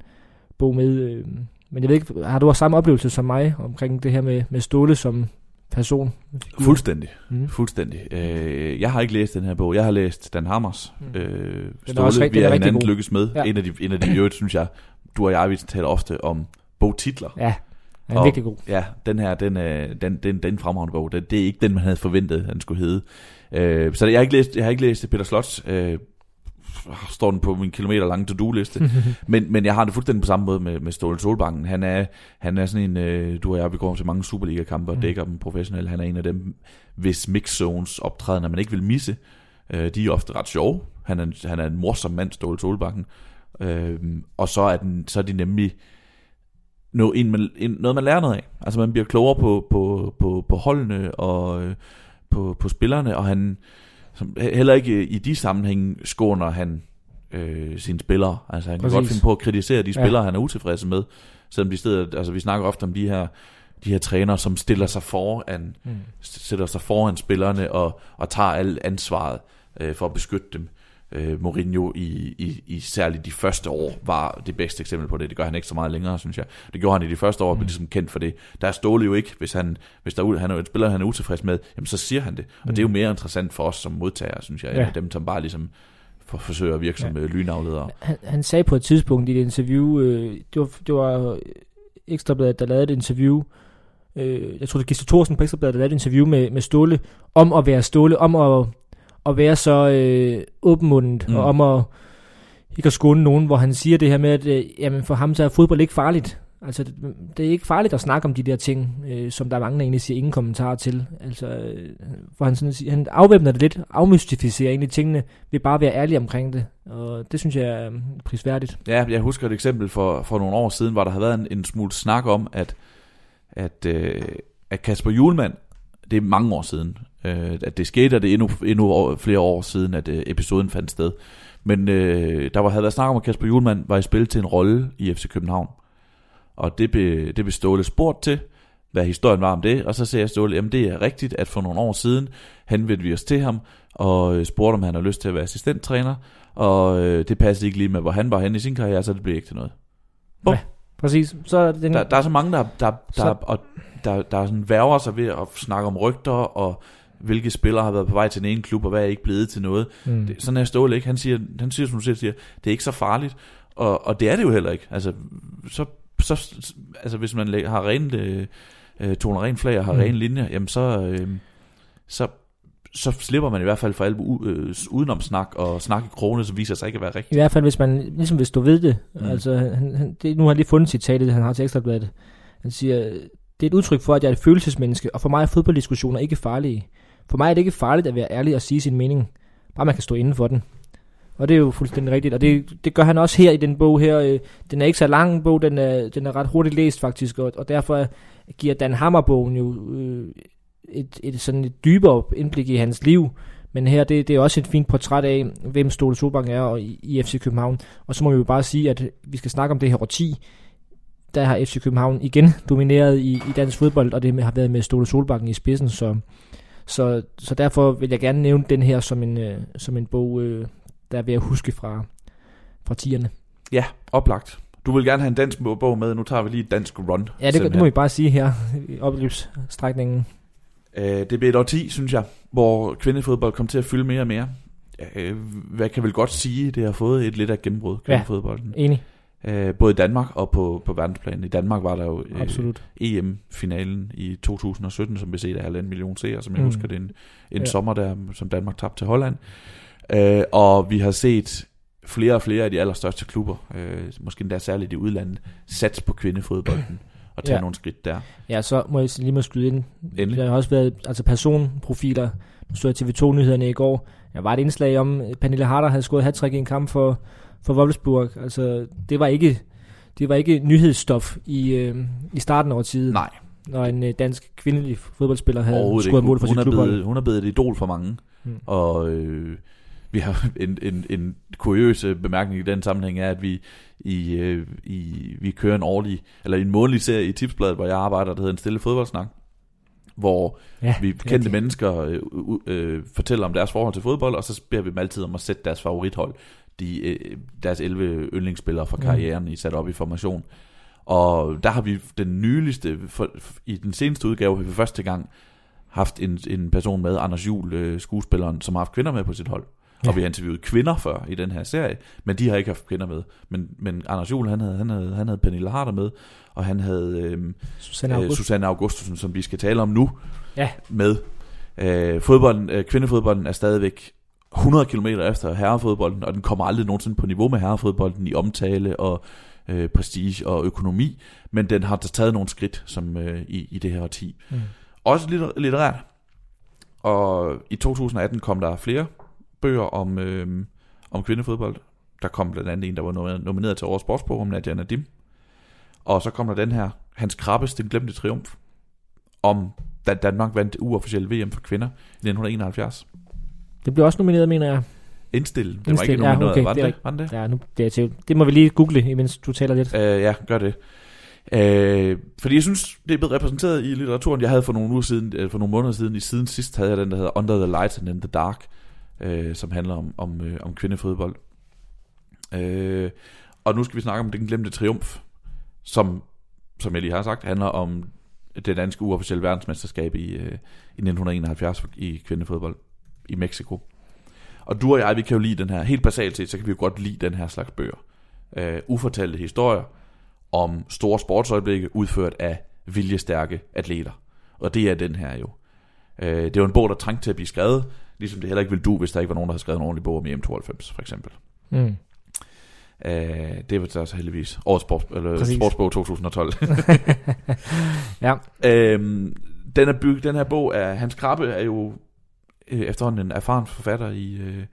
bog med. Øh, men jeg ved ikke, har du også samme oplevelse som mig omkring det her med, med Ståle som person? Fuldstændig. Mm. Fuldstændig. Øh, jeg har ikke læst den her bog. Jeg har læst Dan Hammers. Mm. Øh, Ståle, også, vi er hinanden god. lykkes med. Ja. En af de, en af de øvrigt, synes jeg, du og jeg, vi taler ofte om bogtitler. Ja. Den er og, virkelig god. Ja, den her, den, den, den, den, den fremragende bog, det, det er ikke den, man havde forventet, den skulle hedde. Øh, så jeg har ikke læst, jeg har ikke læst Peter Slots, øh, står den på min kilometer lange to-do-liste. men, men jeg har det fuldstændig på samme måde med, med Ståle Solbanken. Han er, han er sådan en, øh, du og jeg, vi går til mange Superliga-kampe og mm. dækker dem professionelt. Han er en af dem, hvis mix-zones optræder, man ikke vil misse. Øh, de er ofte ret sjove. Han er, han er en morsom mand, Ståle Solbakken. Øh, og så er, den, så er de nemlig noget, en, en, noget, man lærer noget af. Altså man bliver klogere på, på, på, på holdene og øh, på, på spillerne, og han som, heller ikke i de sammenhænge skåner han øh, sine spillere. Altså han kan Præcis. godt finde på at kritisere de spillere, ja. han er utilfreds med, selvom de steder, altså vi snakker ofte om de her de her trænere, som stiller sig foran, mm. sætter sig foran spillerne og, og tager alt ansvaret øh, for at beskytte dem øh, Mourinho i, i, i særligt de første år var det bedste eksempel på det. Det gør han ikke så meget længere, synes jeg. Det gjorde han i de første år, mm. ligesom kendt for det. Der er Ståle jo ikke, hvis han, hvis der, han er et spiller, han er utilfreds med, jamen så siger han det. Og mm. det er jo mere interessant for os som modtagere, synes jeg, ja. dem som bare ligesom for, forsøger at virke som. Øh, lynafledere. Han, han sagde på et tidspunkt i et interview, øh, det, var, det var Ekstrabladet, der lavede et interview, øh, jeg tror det var Gisle Thorsen på Ekstrabladet, der lavede et interview med, med Ståle, om at være Ståle, om at at være så øh, åbenmundet, mm. og om at ikke at skåne nogen, hvor han siger det her med, at øh, jamen for ham så er fodbold ikke farligt. Altså, det, er ikke farligt at snakke om de der ting, øh, som der er mange, der egentlig siger ingen kommentarer til. Altså, øh, hvor han, sådan, han afvæbner det lidt, afmystificerer egentlig tingene, ved bare at være ærlig omkring det. Og det synes jeg er øh, prisværdigt. Ja, jeg husker et eksempel for, for nogle år siden, hvor der havde været en, en smule snak om, at, at, øh, at Kasper Julemand, det er mange år siden, øh, at det skete, og det er endnu, endnu flere år siden, at øh, episoden fandt sted. Men øh, der var, havde været snak om, at Kasper Julemand var i spil til en rolle i FC København. Og det blev, det blev Ståle spurgt til, hvad historien var om det, og så siger Ståle, jamen det er rigtigt, at for nogle år siden henvendte vi os til ham, og øh, spurgte, om han har lyst til at være assistenttræner, og øh, det passede ikke lige med, hvor han var henne i sin karriere, så det blev ikke til noget. Bum. Ja, præcis. Så er den, Der, der er så mange, der, der, der, Så- der, og der, der er sådan værger sig ved at snakke om rygter, og hvilke spillere har været på vej til den ene klub, og hvad er ikke blevet til noget. mm. Det, sådan er Ståle ikke. Han siger, han siger, som du selv siger, det er ikke så farligt. Og, og det er det jo heller ikke. Altså, så, så, altså hvis man har rene, øh, øh, toner ren flag og har Mm. rene linjer, jamen så, øh, så, så slipper man i hvert fald for alt øh, udenom snak og snak i krone, som viser sig ikke at være I rigtigt. hvert fald, hvis man, ligesom hvis du ved det, mm. Altså, han, han, det, nu har jeg lige fundet citatet, han har til Ekstrabladet. Han siger, det er et udtryk for, at jeg er et følelsesmenneske, og for mig er fodbolddiskussioner ikke farlige. For mig er det ikke farligt at være ærlig og sige sin mening, bare man kan stå inden for den. Og det er jo fuldstændig rigtigt, og det, det gør han også her i den bog her. Øh, den er ikke så lang en bog, den er, den er ret hurtigt læst faktisk, og, og derfor giver Dan Hammer-bogen jo øh, et, et sådan et dybere indblik i hans liv. Men her, det, det er også et fint portræt af, hvem Ståle Solbakken er og i, i FC København. Og så må vi jo bare sige, at vi skal snakke om det her årti. Der har FC København igen domineret i, i dansk fodbold, og det har været med Ståle Solbakken i spidsen. Så, så, så derfor vil jeg gerne nævne den her som en, øh, som en bog, øh, der er ved at huske fra, fra tierne. Ja, oplagt. Du vil gerne have en dansk bog med, nu tager vi lige et dansk run. Ja, det, det må vi bare sige her i opløbsstrækningen. Øh, det bliver et årti, synes jeg, hvor kvindefodbold kom til at fylde mere og mere. Øh, hvad kan vel godt sige, det har fået et lidt af gennembrud, kvindefodbolden. Enig, Øh, både i Danmark og på, på verdensplan. I Danmark var der jo øh, absolut. EM-finalen i 2017, som blev set af halvanden million seere, som jeg Mm. husker det, en, en Ja. sommer der, som Danmark tabte til Holland. Øh, og vi har set flere og flere af de allerstørste klubber, øh, måske endda særligt i udlandet, sats på kvindefodbolden og tage Ja. nogle skridt der. Ja, så må jeg lige må skyde ind. Endelig. Der har også været altså personprofiler. Nu så jeg TV2-nyhederne i går. Der var et indslag om, at Pernille Harder havde scoret hat i en kamp for, for Wolfsburg. Altså, det var ikke, det var ikke nyhedsstof i, øh, i starten af årtiet, Nej, når en øh, dansk kvindelig fodboldspiller havde scoret mål for Hun sit klubhold. hun er blevet et idol for mange. Mm. Mm. Og øh, vi har en, en, en kuriøs bemærkning i den sammenhæng er, at vi i, øh, i, vi kører en årlig, eller en månedlig serie i Tipsbladet, hvor jeg arbejder, der hedder En Stille Fodboldsnak, hvor Ja, vi ja, kendte det- mennesker øh, øh, fortæller om deres forhold til fodbold, og så beder vi dem altid om at sætte deres favorithold, de, øh, deres 11 yndlingsspillere fra Mm. karrieren, i sat op i formation. Og der har vi den nyligste, for, i den seneste udgave, har vi for første gang haft en, en person med, Anders Juhl, øh, skuespilleren, som har haft kvinder med på sit hold. Ja. Og vi har interviewet kvinder før i den her serie, men de har ikke haft kvinder med. Men, men Anders Juhl, han havde, han havde, han havde Pernille Harder med, og han havde øh, Susanne øh, August. Susanne Augustusen, som vi skal tale om nu, Ja. med. Øh, fodbolden, øh, kvindefodbolden er stadigvæk 100 km efter herrefodbolden, og den kommer aldrig nogensinde på niveau med herrefodbolden i omtale og øh, prestige og økonomi, men den har taget nogle skridt som øh, i, i det her årti. Mm. Også litter- litterært. Og i 2018 kom der flere bøger om, øh, om kvindefodbold. Der kom blandt andet en, der var nomineret- til Årets Sportsbog om Nadia Nadim. Og så kom der den her, Hans Krabbes, Den Glemte Triumf, om da Danmark vandt det uofficielle VM for kvinder i 1971. Det blev også nomineret, mener jeg. Indstillet. Det var ikke ja, nomineret, okay, var, det det, var det? Ja, nu det, er til. det må vi lige google, imens du taler lidt. Øh, ja, gør det. Øh, fordi jeg synes, det er blevet repræsenteret i litteraturen. Jeg havde for nogle uger siden, øh, for nogle måneder siden, i siden sidst havde jeg den, der hedder Under the Light and in the Dark, øh, som handler om, om, øh, om kvindefodbold. Øh, og nu skal vi snakke om Den Glemte Triumf, som, som jeg lige har sagt, handler om det danske uofficielle verdensmesterskab i, øh, i 1971 for- i kvindefodbold i Mexico. Og du og jeg, vi kan jo lide den her, helt basalt set, så kan vi jo godt lide den her slags bøger. Øh, ufortalte historier om store sportsøjeblikke udført af viljestærke atleter. Og det er den her jo. Øh, det var en bog, der trængte til at blive skrevet, ligesom det heller ikke ville du, hvis der ikke var nogen, der havde skrevet en ordentlig bog om EM92, for eksempel. Mm. Øh, det var så heldigvis årets sports, eller Præcis. sportsbog 2012. Ja, Øhm, den, er byg, den her bog af Hans Krabbe er jo øh, efterhånden en erfaren forfatter i, øh,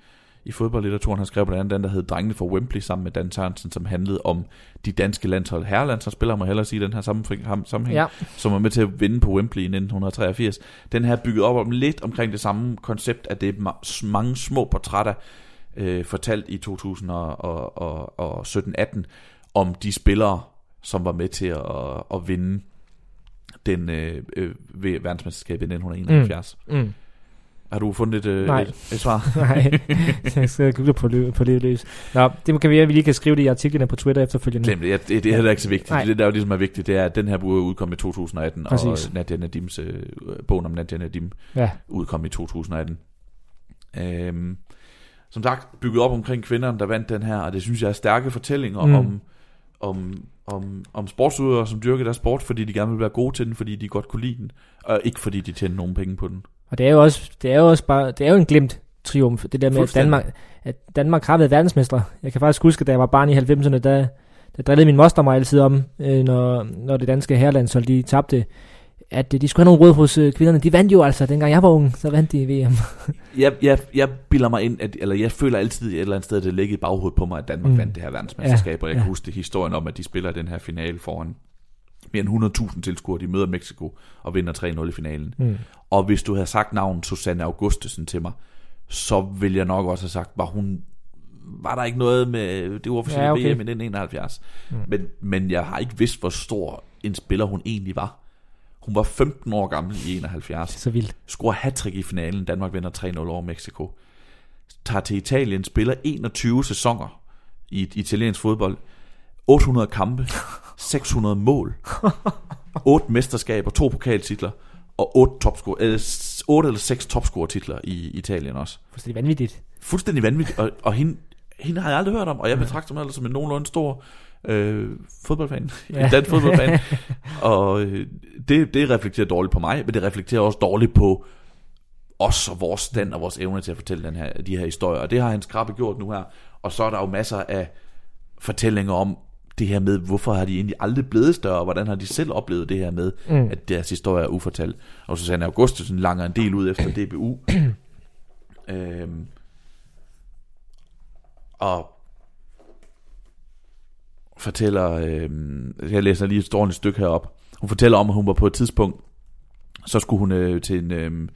i fodboldlitteraturen. Han skrev blandt andet den, der hed Drengene for Wembley sammen med Dan Sørensen, som handlede om de danske landshold. Herrelandsholdsspillere må jeg hellere sige den her sammenhæng, ja. som var med til at vinde på Wembley i 1983. Den her er bygget op om lidt omkring det samme koncept, at det er ma- mange små portrætter, øh, fortalt i 2017-18, om de spillere, som var med til at, at vinde den øh, øh, ved verdensmesterskabet i 1971. Mm. Mm. Har du fundet et, øh, Nej. et, et svar? Nej, jeg skal google på, lø- på det løs. Nå, det kan vi, vi lige kan skrive det i artiklerne på Twitter efterfølgende. Glem det. Ja, det, det er heller ikke så vigtigt. Nej. Det, der jo ligesom er vigtigt, det er, at den her bog udkom i 2018, Præcis. og Nadia Nadims, øh, bogen om Nadia Nadim Ja, udkom i 2018. Øhm, som sagt, bygget op omkring kvinderne, der vandt den her, og det synes jeg er stærke fortællinger mm. om, om, om, om sportsudøvere, som dyrker deres sport, fordi de gerne vil være gode til den, fordi de godt kunne lide den, og ikke fordi de tjener nogen penge på den. Og det er jo også, det er jo også bare, det er jo en glemt triumf, det der med, at. Danmark, at Danmark har været verdensmestre. Jeg kan faktisk huske, da jeg var barn i 90'erne, der, der drillede min moster mig altid om, øh, når, når det danske herlandshold, de tabte, at øh, de skulle have nogle råd hos øh, kvinderne. De vandt jo altså, dengang jeg var ung, så vandt de VM. Jeg, jeg, jeg bilder mig ind, at, eller jeg føler altid et eller andet sted, at det ligger i baghovedet på mig, at Danmark Mm. mm. vandt det her verdensmesterskab, Ja, og jeg ja. kan huske det historien om, at de spiller den her finale foran mere end 100.000 tilskuere. De møder Mexico og vinder 3-0 i finalen. Mm. Og hvis du havde sagt navnet Susanne Augustesen til mig, så ville jeg nok også have sagt, var hun var der ikke noget med det uofficielle Ja, okay. VM i 1971. Mm. Men, men jeg har ikke vidst, hvor stor en spiller hun egentlig var. Hun var 15 år gammel i 71 Så vildt. scorer hat i finalen. Danmark vinder 3-0 over Mexico. Tager til Italien, spiller 21 sæsoner i italiensk fodbold. 800 kampe, 600 mål, 8 mesterskaber, 2 pokaltitler og 8, topscore, eller 8 eller 6 topscore-titler i Italien også. Fuldstændig vanvittigt. Fuldstændig vanvittigt, og, og hende, hende har jeg aldrig hørt om, og jeg betragter mig ellers som en nogenlunde stor øh, fodboldfan, Ja. ja. en dansk fodboldfan, og øh, det, det reflekterer dårligt på mig, men det reflekterer også dårligt på os og vores stand og vores evne til at fortælle den her, de her historier, og det har Hans Krabbe gjort nu her, og så er der jo masser af fortællinger om det her med, hvorfor har de egentlig aldrig blevet større, og hvordan har de selv oplevet det her med, Mm. at deres historie er ufortalt. Og Susanne Augustusen langer en del ud efter DBU. øhm, og fortæller, øhm, jeg læser lige et stort stykke herop. Hun fortæller om, at hun var på et tidspunkt, så skulle hun øh, til en, øh,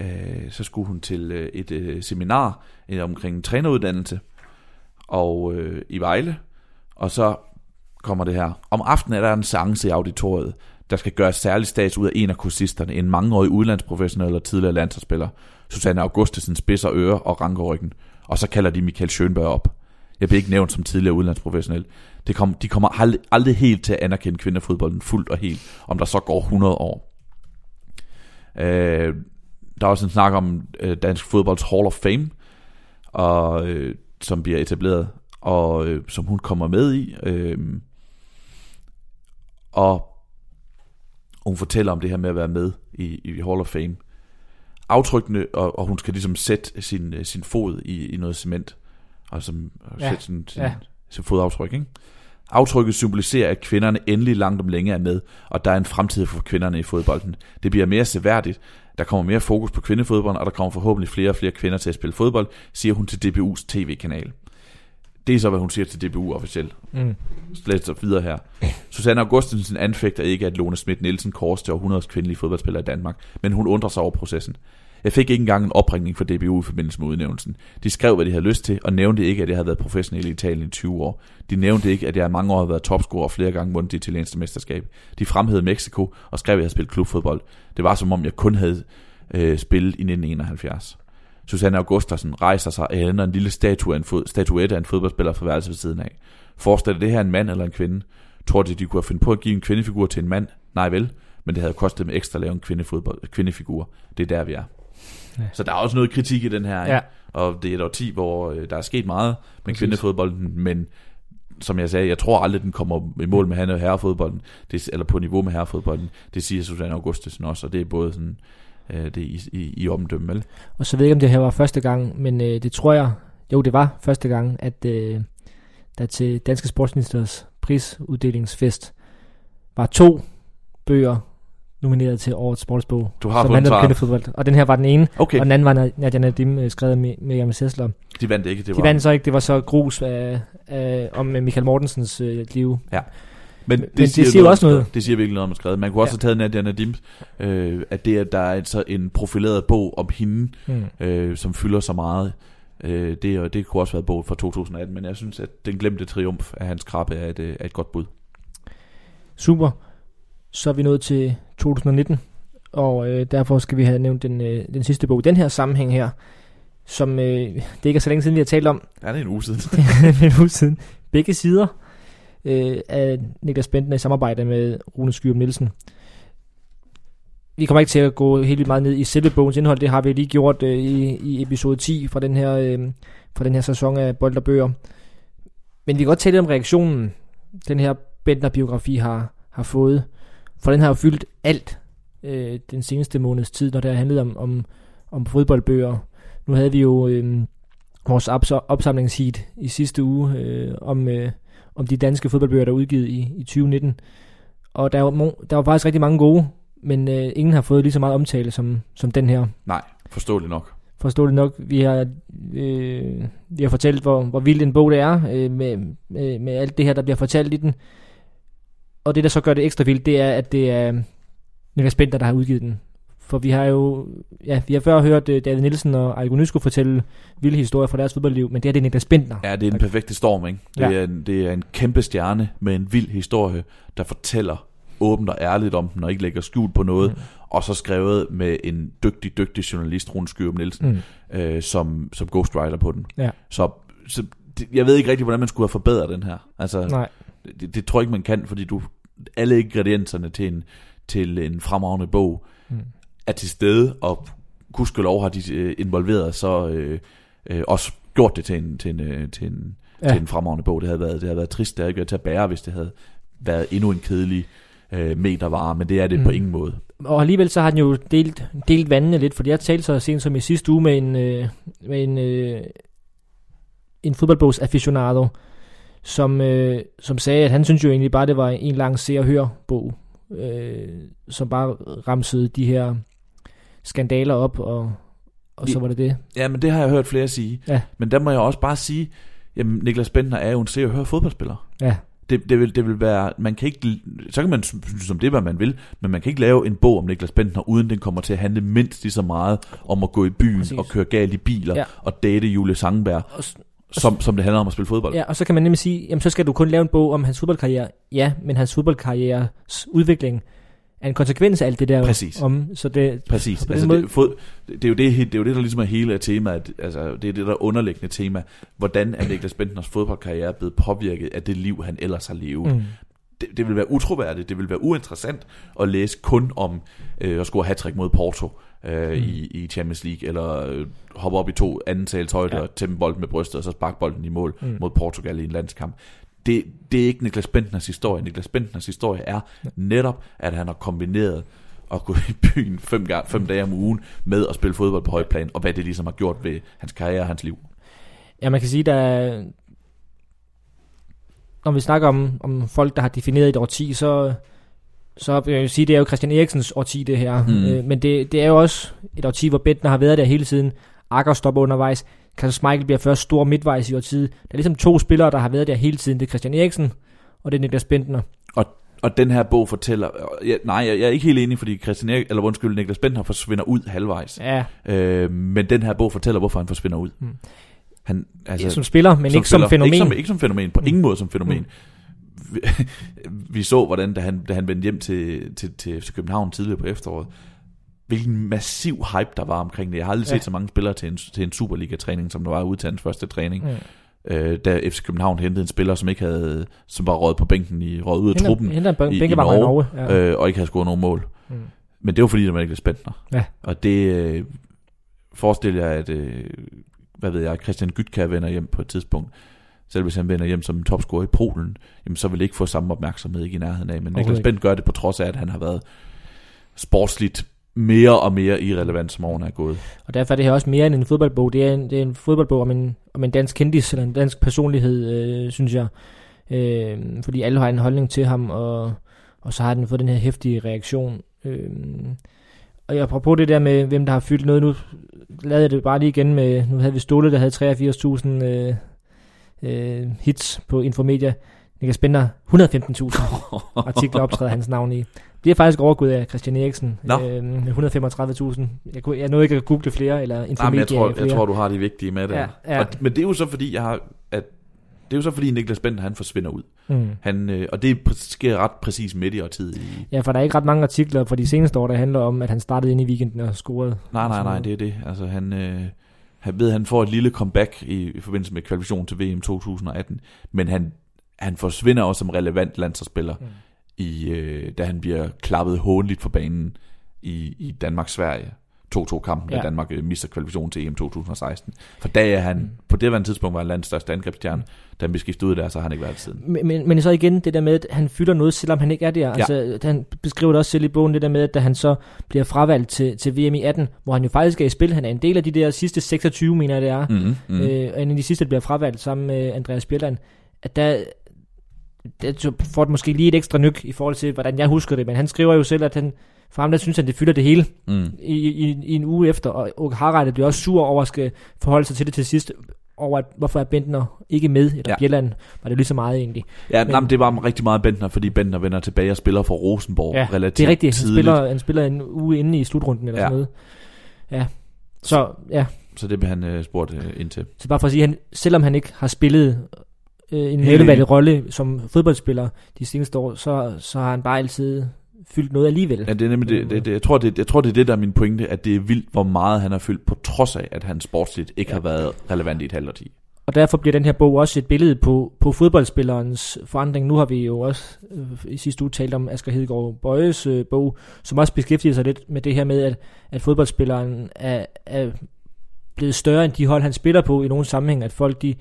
øh, så skulle hun til øh, et øh, seminar øh, omkring en træneruddannelse og øh, i Vejle, og så kommer det her. Om aftenen er der en seance i auditoriet, der skal gøre særlig stats ud af en af kursisterne, en mangeårig udlandsprofessionel og tidligere landsholdsspiller. Susanne Augustesen spidser ører og ranker ryggen. Og så kalder de Michael Schönberg op. Jeg bliver ikke nævnt som tidligere udlandsprofessionel. Det kom, de kommer aldrig, aldrig helt til at anerkende kvinderfodbolden fuldt og helt, om der så går 100 år. Øh, der er også en snak om øh, dansk fodbolds Hall of Fame, og, øh, som bliver etableret, og øh, som hun kommer med i. Øh, og hun fortæller om det her med at være med i, i Hall of Fame. Aftrykkene, og, og hun skal ligesom sætte sin, øh, sin fod i, i noget cement, og som, og Ja, sætte sin, sin, ja. ja. sin fodaftryk. Ikke? Aftrykket symboliserer, at kvinderne endelig langt om længe er med, og der er en fremtid for kvinderne i fodbolden. Det bliver mere seværdigt, der kommer mere fokus på kvindefodbold, og der kommer forhåbentlig flere og flere kvinder til at spille fodbold, siger hun til DBU's tv-kanal. Det er så, hvad hun siger til DBU officielt. Mm. Slet så videre her. Susanne Augustensen anfægter ikke, at Lone Schmidt Nielsen kors til århundredes kvindelige fodboldspillere i Danmark, men hun undrer sig over processen. Jeg fik ikke engang en opringning fra DBU i forbindelse med udnævnelsen. De skrev, hvad de havde lyst til, og nævnte ikke, at jeg havde været professionel i Italien i 20 år. De nævnte ikke, at jeg i mange år har været topscorer og flere gange vundet det italienske mesterskab. De fremhævede Mexico og skrev, at jeg havde spillet klubfodbold. Det var som om, jeg kun havde øh, spillet i 1971. Susanne Augustersen rejser sig og hænder en lille statue af en fod, statuette af en fodboldspiller fra værelset ved siden af. Forestiller det her en mand eller en kvinde? Tror de, de kunne have fundet på at give en kvindefigur til en mand? Nej vel, men det havde kostet dem ekstra at lave en kvindefodbold, kvindefigur. Det er der, vi er. Ja. Så der er også noget kritik i den her, ikke? Ja. og det er et årti, hvor øh, der er sket meget med Præcis. kvindefodbolden, men som jeg sagde, jeg tror aldrig, den kommer i mål med han- herrefodbolden, det, eller på niveau med herrefodbolden. Det siger Susanne Augustusen også, og det er både sådan, øh, det i, i, i omdømme, vel? Og så ved jeg ikke, om det her var første gang, men øh, det tror jeg, jo det var første gang, at øh, der til Danske Sportsministers prisuddelingsfest var to bøger nomineret til årets sportsbog, Du har som fået handlede om kvindefodbold. Og den her var den ene, Okay, og den anden var Nadia Nadim, øh, skrevet med Miriam Sessler. de vandt ikke, det De var... vandt så ikke, det var så grus af, af, om Michael Mortensens øh, liv. Men Men det siger jo om også noget. Det siger virkelig noget om skrevet. Man kunne også Ja. have taget Nadia Nadim, øh, at det, at der er altså en profileret bog om hende, Mm. øh, som fylder så meget. Øh, det, og det kunne også være en bog fra 2018, men jeg synes, at den glemte triumf af hans krabbe er et, øh, er et godt bud. Super. så er vi nået til 2019, og øh, derfor skal vi have nævnt den, øh, den sidste bog. Den her sammenhæng her, som øh, det ikke er så længe siden, vi har talt om. Ja, det er en uge siden. det er en uge siden. Begge sider øh, af Niklas Bentner i samarbejde med Rune Skyrum Nielsen. Vi kommer ikke til at gå helt vildt meget ned i selve bogens indhold. Det har vi lige gjort øh, i, i episode 10 fra den her, øh, fra den her sæson af Bold og Bøger. Men vi kan godt tale om reaktionen, den her Bentner-biografi har, har fået. For den har jo fyldt alt øh, den seneste måneds tid, når det har handlet om, om, om fodboldbøger. Nu havde vi jo øh, vores opsamlingsheat i sidste uge øh, om, øh, om de danske fodboldbøger, der er udgivet i, i 2019. Og der var, der var faktisk rigtig mange gode, men øh, ingen har fået lige så meget omtale som, som den her. Nej, forståeligt nok. Forståeligt nok. Vi har, øh, vi har fortalt, hvor, hvor vild en bog det er, øh, med, med, med alt det her, der bliver fortalt i den. Og det, der så gør det ekstra vildt, det er, at det er Niklas Bender, der har udgivet den. For vi har jo, ja, vi har før hørt uh, David Nielsen og Ejko Nysko fortælle vilde historier fra deres fodboldliv, men det er det Niklas Bender. Ja, det er den perfekte storm, ikke? Det, ja. er, en, det er en kæmpe stjerne med en vild historie, der fortæller åbent og ærligt om den, og ikke lægger skjul på noget, mm. og så skrevet med en dygtig, dygtig journalist, Rune Skyrup Nielsen, mm. øh, som, som ghostwriter på den. Ja. Så, så det, jeg ved ikke rigtig, hvordan man skulle have forbedret den her. Altså, Nej. Det, det tror jeg ikke, man kan, fordi du alle ingredienserne til en, til en fremragende bog mm. Er til stede, og lov har de øh, involveret så øh, øh, også gjort det til en, til en, øh, til en, ja. til en fremragende bog. Det havde været, det havde været trist, det havde været til at bære, hvis det havde været endnu en kedelig øh, metervare, men det er det mm. på ingen måde. Og alligevel så har han jo delt, delt vandene lidt, fordi jeg talte så sent som i sidste uge med en, øh, med en, øh, en fodboldbogs aficionado, som, øh, som sagde, at han synes jo egentlig bare, det var en lang se og hør bog, øh, som bare ramsede de her skandaler op, og, og så var det det. Ja, men det har jeg hørt flere sige. Ja. Men der må jeg også bare sige, jamen Niklas Bentner er jo en se og hør fodboldspiller. Ja. Det, det, vil, det vil være, man kan ikke, så kan man synes om det, hvad man vil, men man kan ikke lave en bog om Niklas Bentner, uden den kommer til at handle mindst lige så meget om at gå i byen Præcis. og køre galt i biler ja. og date Julie Sangberg. Og, som, som det handler om at spille fodbold. Ja, og så kan man nemlig sige, jamen så skal du kun lave en bog om hans fodboldkarriere. Ja, men hans fodboldkarrieres udvikling er en konsekvens af alt det der. Præcis. Om, så det, Præcis. Altså, måde... det, fod, det, er jo det, det er jo det, der ligesom er hele temaet. Altså, det er det, der underliggende tema. Hvordan er Niklas Bentners fodboldkarriere blevet påvirket af det liv, han ellers har levet? Mm. Det, det vil være utroværdigt, det vil være uinteressant at læse kun om øh, at score hat mod Porto øh, mm. i, i Champions League, eller øh, hoppe op i to anden tals højde ja. og tæmme bolden med brystet, og så sparke bolden i mål mm. mod Portugal i en landskamp. Det, det er ikke Niklas Bentners historie. Niklas Bentners historie er netop, at han har kombineret at gå i byen fem, gang, fem dage om ugen med at spille fodbold på højt plan, og hvad det ligesom har gjort ved hans karriere og hans liv. Ja, man kan sige, der når vi snakker om, om folk, der har defineret et årti, så så vil jeg sige, det er jo Christian Eriksens årti, det her. Mm. Øh, men det, det er jo også et årti, hvor Bentner har været der hele tiden. Akker stopper undervejs. Kasper Schmeichel bliver først stor midtvejs i årtiet. Der er ligesom to spillere, der har været der hele tiden. Det er Christian Eriksen, og det er Niklas Bentner. Og, og den her bog fortæller... Ja, nej, jeg, jeg er ikke helt enig, fordi Christian Erik, eller undskyld, Niklas Bentner forsvinder ud halvvejs. Ja. Øh, men den her bog fortæller, hvorfor han forsvinder ud. Mm. Han, altså, som spiller, men som ikke spiller, som fænomen. Ikke som, ikke som fænomen, på mm. ingen måde som fænomen. Mm vi, vi så, hvordan da han, da han vendte hjem til, til, til, til København tidligere på efteråret, hvilken massiv hype der var omkring det. Jeg har aldrig ja. set så mange spillere til en, til en Superliga-træning, som der var ude til hans første træning. Ja. Øh, da FC København hentede en spiller, som ikke havde, som var røget på bænken i, røget ud af truppen i, i Norge, Norge ja. øh, og ikke havde scoret nogen mål. Mm. Men det var fordi, der var ikke lidt Ja. Og det øh, forestiller jeg, at øh, hvad ved jeg, Christian Gytka vender hjem på et tidspunkt selv hvis han vender hjem som topscorer i Polen, jamen så vil det ikke få samme opmærksomhed ikke i nærheden af. Men Niklas Bent gør det på trods af, at han har været sportsligt mere og mere irrelevant, som årene er gået. Og derfor er det her også mere end en fodboldbog. Det er en, det er en fodboldbog om en, om en dansk kendis, eller en dansk personlighed, øh, synes jeg. Øh, fordi alle har en holdning til ham, og, og så har den fået den her hæftige reaktion. Øh, og jeg apropos det der med, hvem der har fyldt noget, nu lavede jeg det bare lige igen med, nu havde vi Ståle, der havde 83.000 øh, øh, hits på Infomedia. Niklas Bender, 115.000 artikler optræder hans navn i. Det er faktisk overgået af Christian Eriksen. No. Øh, 135.000. Jeg, kunne, jeg nåede ikke at google flere, eller Infomedia Nej, jeg tror, flere. jeg tror, du har de vigtige med det. Ja, ja. Og, men det er jo så fordi, jeg har, at Det er jo så fordi Niklas Bentner, han forsvinder ud. Mm. Han, øh, og det sker ret præcis midt i årtid. I, Ja, for der er ikke ret mange artikler fra de seneste år, der handler om, at han startede ind i weekenden og scorede. nej, nej, nej, det er det. Altså, han, øh, han ved, han får et lille comeback i, i forbindelse med kvalifikation til VM 2018, men han, han forsvinder også som relevant landsholdsspiller, Mm. i, øh, da han bliver klappet hånligt for banen i, i Danmark-Sverige. 2-2-kampen, ja. Da Danmark øh, mister kvalifikation til EM 2016. For da er han, Mm. mm. på det var tidspunkt, var han landets største angrebsstjerne. Da han blev skiftet ud der, så har han ikke været siden. Men, men, men så igen det der med, at han fylder noget, selvom han ikke er der. Ja. Altså, han beskriver det også selv i bogen, det der med, at da han så bliver fravalgt til, til VM i 18, hvor han jo faktisk er i spil. Han er en del af de der sidste 26, mener jeg det er. Mm-hmm. Mm. Øh, og en af de sidste, der bliver fravalgt sammen med Andreas Bjelland. At der, der får det måske lige et ekstra nyk i forhold til, hvordan jeg husker det. Men han skriver jo selv, at han, for ham der synes han, det fylder det hele Mm. i, i, i en uge efter, og Åke Harreide bliver også sur over at skal forholde sig til det til sidst, over at, hvorfor er Bentner ikke med, eller Ja. Bjelland, var det lige så meget egentlig. Ja, Men- men, det var rigtig meget Bentner, fordi Bentner vender tilbage og spiller for Rosenborg Ja, relativt Det er rigtigt, han tidligt. spiller, han spiller en uge inde i slutrunden eller ja. sådan noget. Ja, så ja, Så det blev han øh, spurgt øh, ind til. så bare for at sige, han, selvom han ikke har spillet øh, en nævneværdig rolle som fodboldspiller de seneste år, så, så har han bare altid fyldt noget alligevel. Ja, det er nemlig det, det, det, jeg, tror, det, jeg tror, det er det, der er min pointe, at det er vildt, hvor meget han har fyldt, på trods af, at han sportsligt ikke Ja. har været relevant i et halvt årti. Og derfor bliver den her bog også et billede på, på fodboldspillerens forandring. Nu har vi jo også øh, i sidste uge talt om Asger Hedegaard Bøjes øh, bog, som også beskæftiger sig lidt med det her med, at, at fodboldspilleren er, er blevet større end de hold, han spiller på i nogle sammenhæng. At folk de,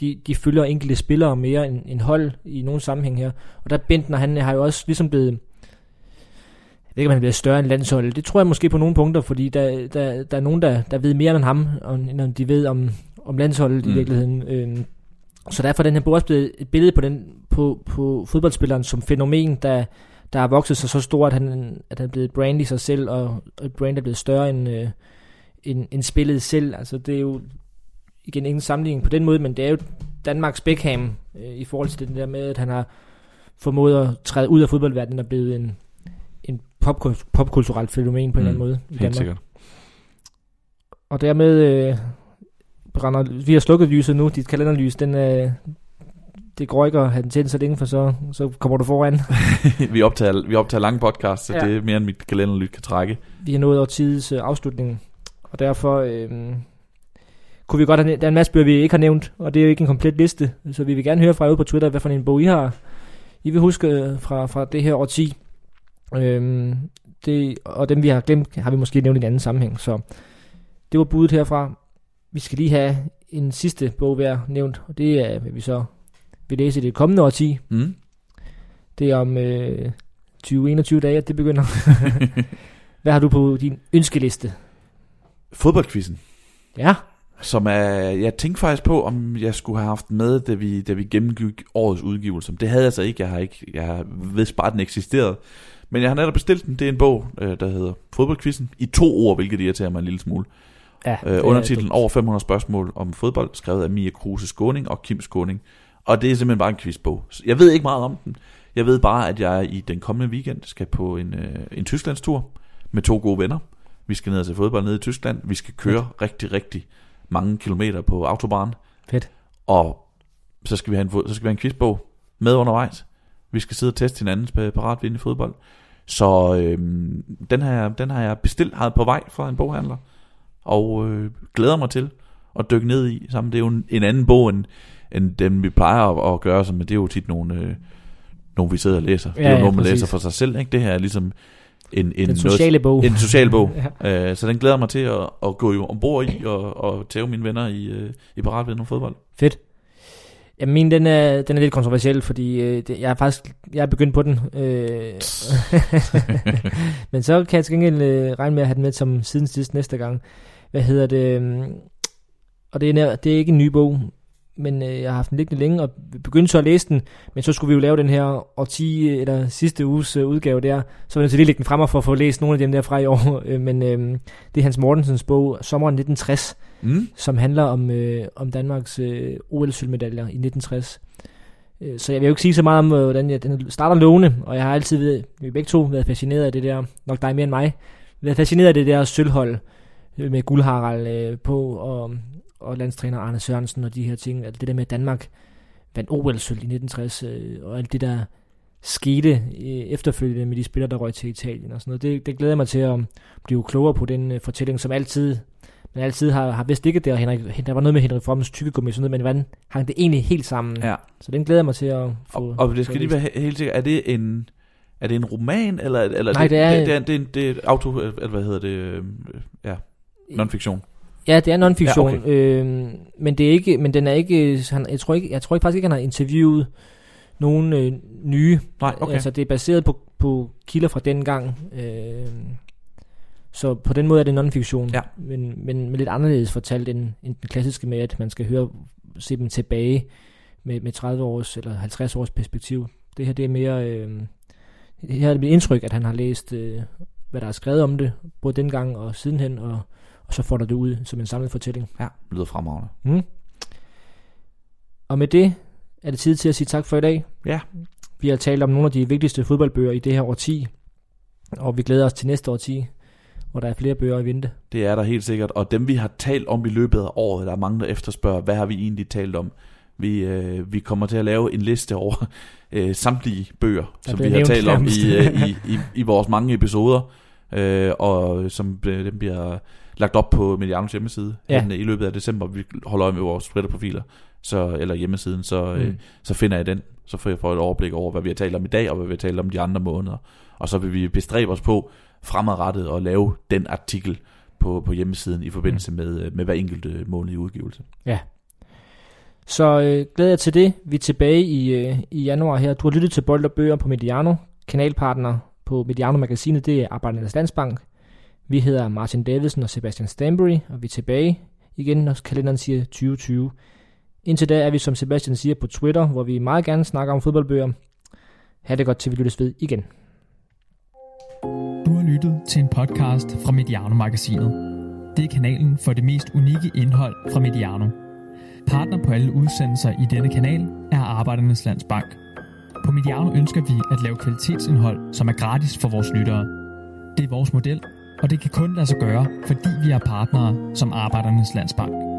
de, de følger enkelte spillere mere end, end hold i nogle sammenhæng her. Og der Bentner, han har jo også ligesom blevet jeg ved ikke, om han er blevet større end landsholdet. Det tror jeg måske på nogle punkter, fordi der, der, der er nogen, der, der ved mere end ham, og, end om de ved om, om landsholdet mm. i virkeligheden. Øhm, så derfor er den her bog også blevet et billede på, den, på, på fodboldspilleren som fænomen, der, der har vokset sig så stort, at han, at han er blevet et brand i sig selv, og og et brand er blevet større end, øh, end, end spillet selv. Altså det er jo igen ingen sammenligning på den måde, men det er jo Danmarks Beckham øh, i forhold til det der med, at han har formået at træde ud af fodboldverdenen og blevet en, en popkul- popkulturelt fænomen på en Mm, eller anden måde i Helt Danmark. sikkert. Og dermed øh, brænder, vi har slukket lyset nu, dit kalenderlys, den, øh, det går ikke at have den tændt så længe, for så, så kommer du foran. vi, optager, vi optager lange podcasts, så Ja. det er mere end mit kalenderlyt kan trække. Vi har nået over tidens øh, afslutning, og derfor øh, kunne vi godt have, der er en masse bøger, vi ikke har nævnt, og det er jo ikke en komplet liste, så vi vil gerne høre fra jer på Twitter, hvad for en bog I har, I vil huske øh, fra, fra det her årti. Øhm, det, og dem vi har glemt, har vi måske nævnt i en anden sammenhæng, så det var budet herfra. Vi skal lige have en sidste bog hver nævnt, og det er, hvad vi så vil læse i det kommende årti. Mm. Det er om øh, 20-21 dage, at det begynder. Hvad har du på din ønskeliste? Fodboldquizzen. Ja, Som er, jeg tænkte faktisk på, om jeg skulle have haft med, da vi, da vi gennemgik årets udgivelse. Det havde jeg så ikke. Jeg har ikke, jeg vidst bare, at den eksisterede. Men jeg har netop bestilt den. Det er en bog, øh, der hedder Fodboldquizzen. I to ord, hvilket irriterer mig en lille smule. ja Øh, undertitlen Over 500 spørgsmål om fodbold, skrevet af Mia Kruse Skåning og Kim Skåning. Og det er simpelthen bare en quizbog. Jeg ved ikke meget om den. Jeg ved bare, at jeg i den kommende weekend skal på en, øh, en Tysklandstur med to gode venner. Vi skal ned og se fodbold nede i Tyskland. Vi skal køre rigtig, rigtig mange kilometer på autobahn. Fedt. Og så skal vi have en, så skal vi have en quizbog med undervejs. Vi skal sidde og teste hinandens pa- paratviden i fodbold. Så øhm, den, har jeg, den har jeg bestilt, har på vej fra en boghandler. Og øh, glæder mig til at dykke ned i sammen. Det er jo en, en anden bog, end, end dem vi plejer at, at gøre, som det er jo tit nogle, øh, nogle vi sidder og læser. det er Ja, jo ja, nogle, man præcis. læser for sig selv. Ikke? Det her er ligesom en, en, Den sociale bog. en social bog. ja. Øh, så den glæder mig til at, at gå ombord i og, og tæve mine venner i, øh, i paratviden om fodbold. Fedt. Jamen, min, den er, den er lidt kontroversiel, fordi øh, det, jeg er faktisk jeg er begyndt på den. Øh, men så kan jeg til gengæld øh, regne med at have den med som siden sidst næste gang. Hvad hedder det? øhm, Og det er, det er ikke en ny bog, men øh, jeg har haft den liggende længe, og begyndte så at læse den, men så skulle vi jo lave den her årti, eller sidste uges øh, udgave der, så var jeg nødt til at lægge den frem for at få læst nogle af dem der fra i år, øh, men øh, det er Hans Mortensens bog, Sommeren 1960, Mm. som handler om, øh, om Danmarks øh, OL-sølvmedaljer i 1960. Øh, så jeg vil jo ikke sige så meget om, øh, hvordan jeg, den starter lovende, og jeg har altid ved, vi begge to været fascineret af det der, nok dig mere end mig, været fascineret af det der sølvhold øh, med Guldharald øh, på, og, og landstræner Arne Sørensen og de her ting, altså det der med Danmark vandt OL-sølv i 1960, øh, og alt det der skete øh, efterfølgende med de spillere, der røg til Italien og sådan noget. Det, det glæder jeg mig til at blive klogere på den øh, fortælling, som altid men altid har, har vist ikke det, og Henrik, der var noget med Henrik Frommens tykkegummi, sådan noget, men hvordan hang det egentlig helt sammen? Ja. Så den glæder jeg mig til at få. Og, og det skal lige være helt sikkert, er det en, er det en roman, eller, eller Nej, det er- det, det, er, det, er, det er auto, eller hvad hedder det, øh, ja, non-fiktion. Ja, det er non-fiktion, Ja, okay. øh, men det er ikke, men den er ikke, han, jeg tror ikke, jeg tror ikke faktisk ikke, han har interviewet nogen øh, nye. Nej, okay. Altså det er baseret på, på kilder fra dengang. Øh, så på den måde er det non-fiktion, Ja. men, men med lidt anderledes fortalt end, end den klassiske med, at man skal høre, se dem tilbage med, med 30 års eller 50 års perspektiv. Det her det er mere, øh, her er det mit indtryk, at han har læst, øh, hvad der er skrevet om det, både dengang og sidenhen, og, og så får der det ud som en samlet fortælling. Ja, det lyder fremragende. Mm. Og med det er det tid til at sige tak for i dag. Ja. Vi har talt om nogle af de vigtigste fodboldbøger i det her årti, og vi glæder os til næste årti, hvor der er flere bøger i vente. Det er der helt sikkert. Og dem vi har talt om i løbet af året, der er mange, der efterspørger, hvad har vi egentlig talt om? Vi, øh, vi kommer til at lave en liste over øh, samtlige bøger, Der som vi har talt om i, øh, i, i, i vores mange episoder, øh, og som øh, dem bliver lagt op på Medianos hjemmeside Ja. ja. i løbet af december. Vi holder øje med vores Twitter-profiler, så, eller hjemmesiden, så, øh, Mm. så finder jeg den. Så får jeg et overblik over, hvad vi har talt om i dag, og hvad vi har talt om de andre måneder. Og så vil vi bestræbe os på fremadrettet at lave den artikel på, på hjemmesiden i forbindelse Mm. med, øh, med hver enkelt øh, måned i udgivelse. Så øh, glæder jeg til det. Vi er tilbage i, øh, i januar her. Du har lyttet til Bold og Bøger på Mediano. Kanalpartner på Mediano Magasinet, det er Arbejdernes Landsbank. Vi hedder Martin Davidsen og Sebastian Stanbury, og vi er tilbage igen, når kalenderen siger 2020. Indtil da er vi, som Sebastian siger, på Twitter, hvor vi meget gerne snakker om fodboldbøger. Ha' det godt til vi lyttes ved igen. Du har lyttet til en podcast fra Mediano Magasinet. Det er kanalen for det mest unikke indhold fra Mediano. Partner på alle udsendelser i denne kanal er Arbejdernes Landsbank. På Mediano ønsker vi at lave kvalitetsindhold, som er gratis for vores lyttere. Det er vores model, og det kan kun lade sig gøre, fordi vi er partnere som Arbejdernes Landsbank.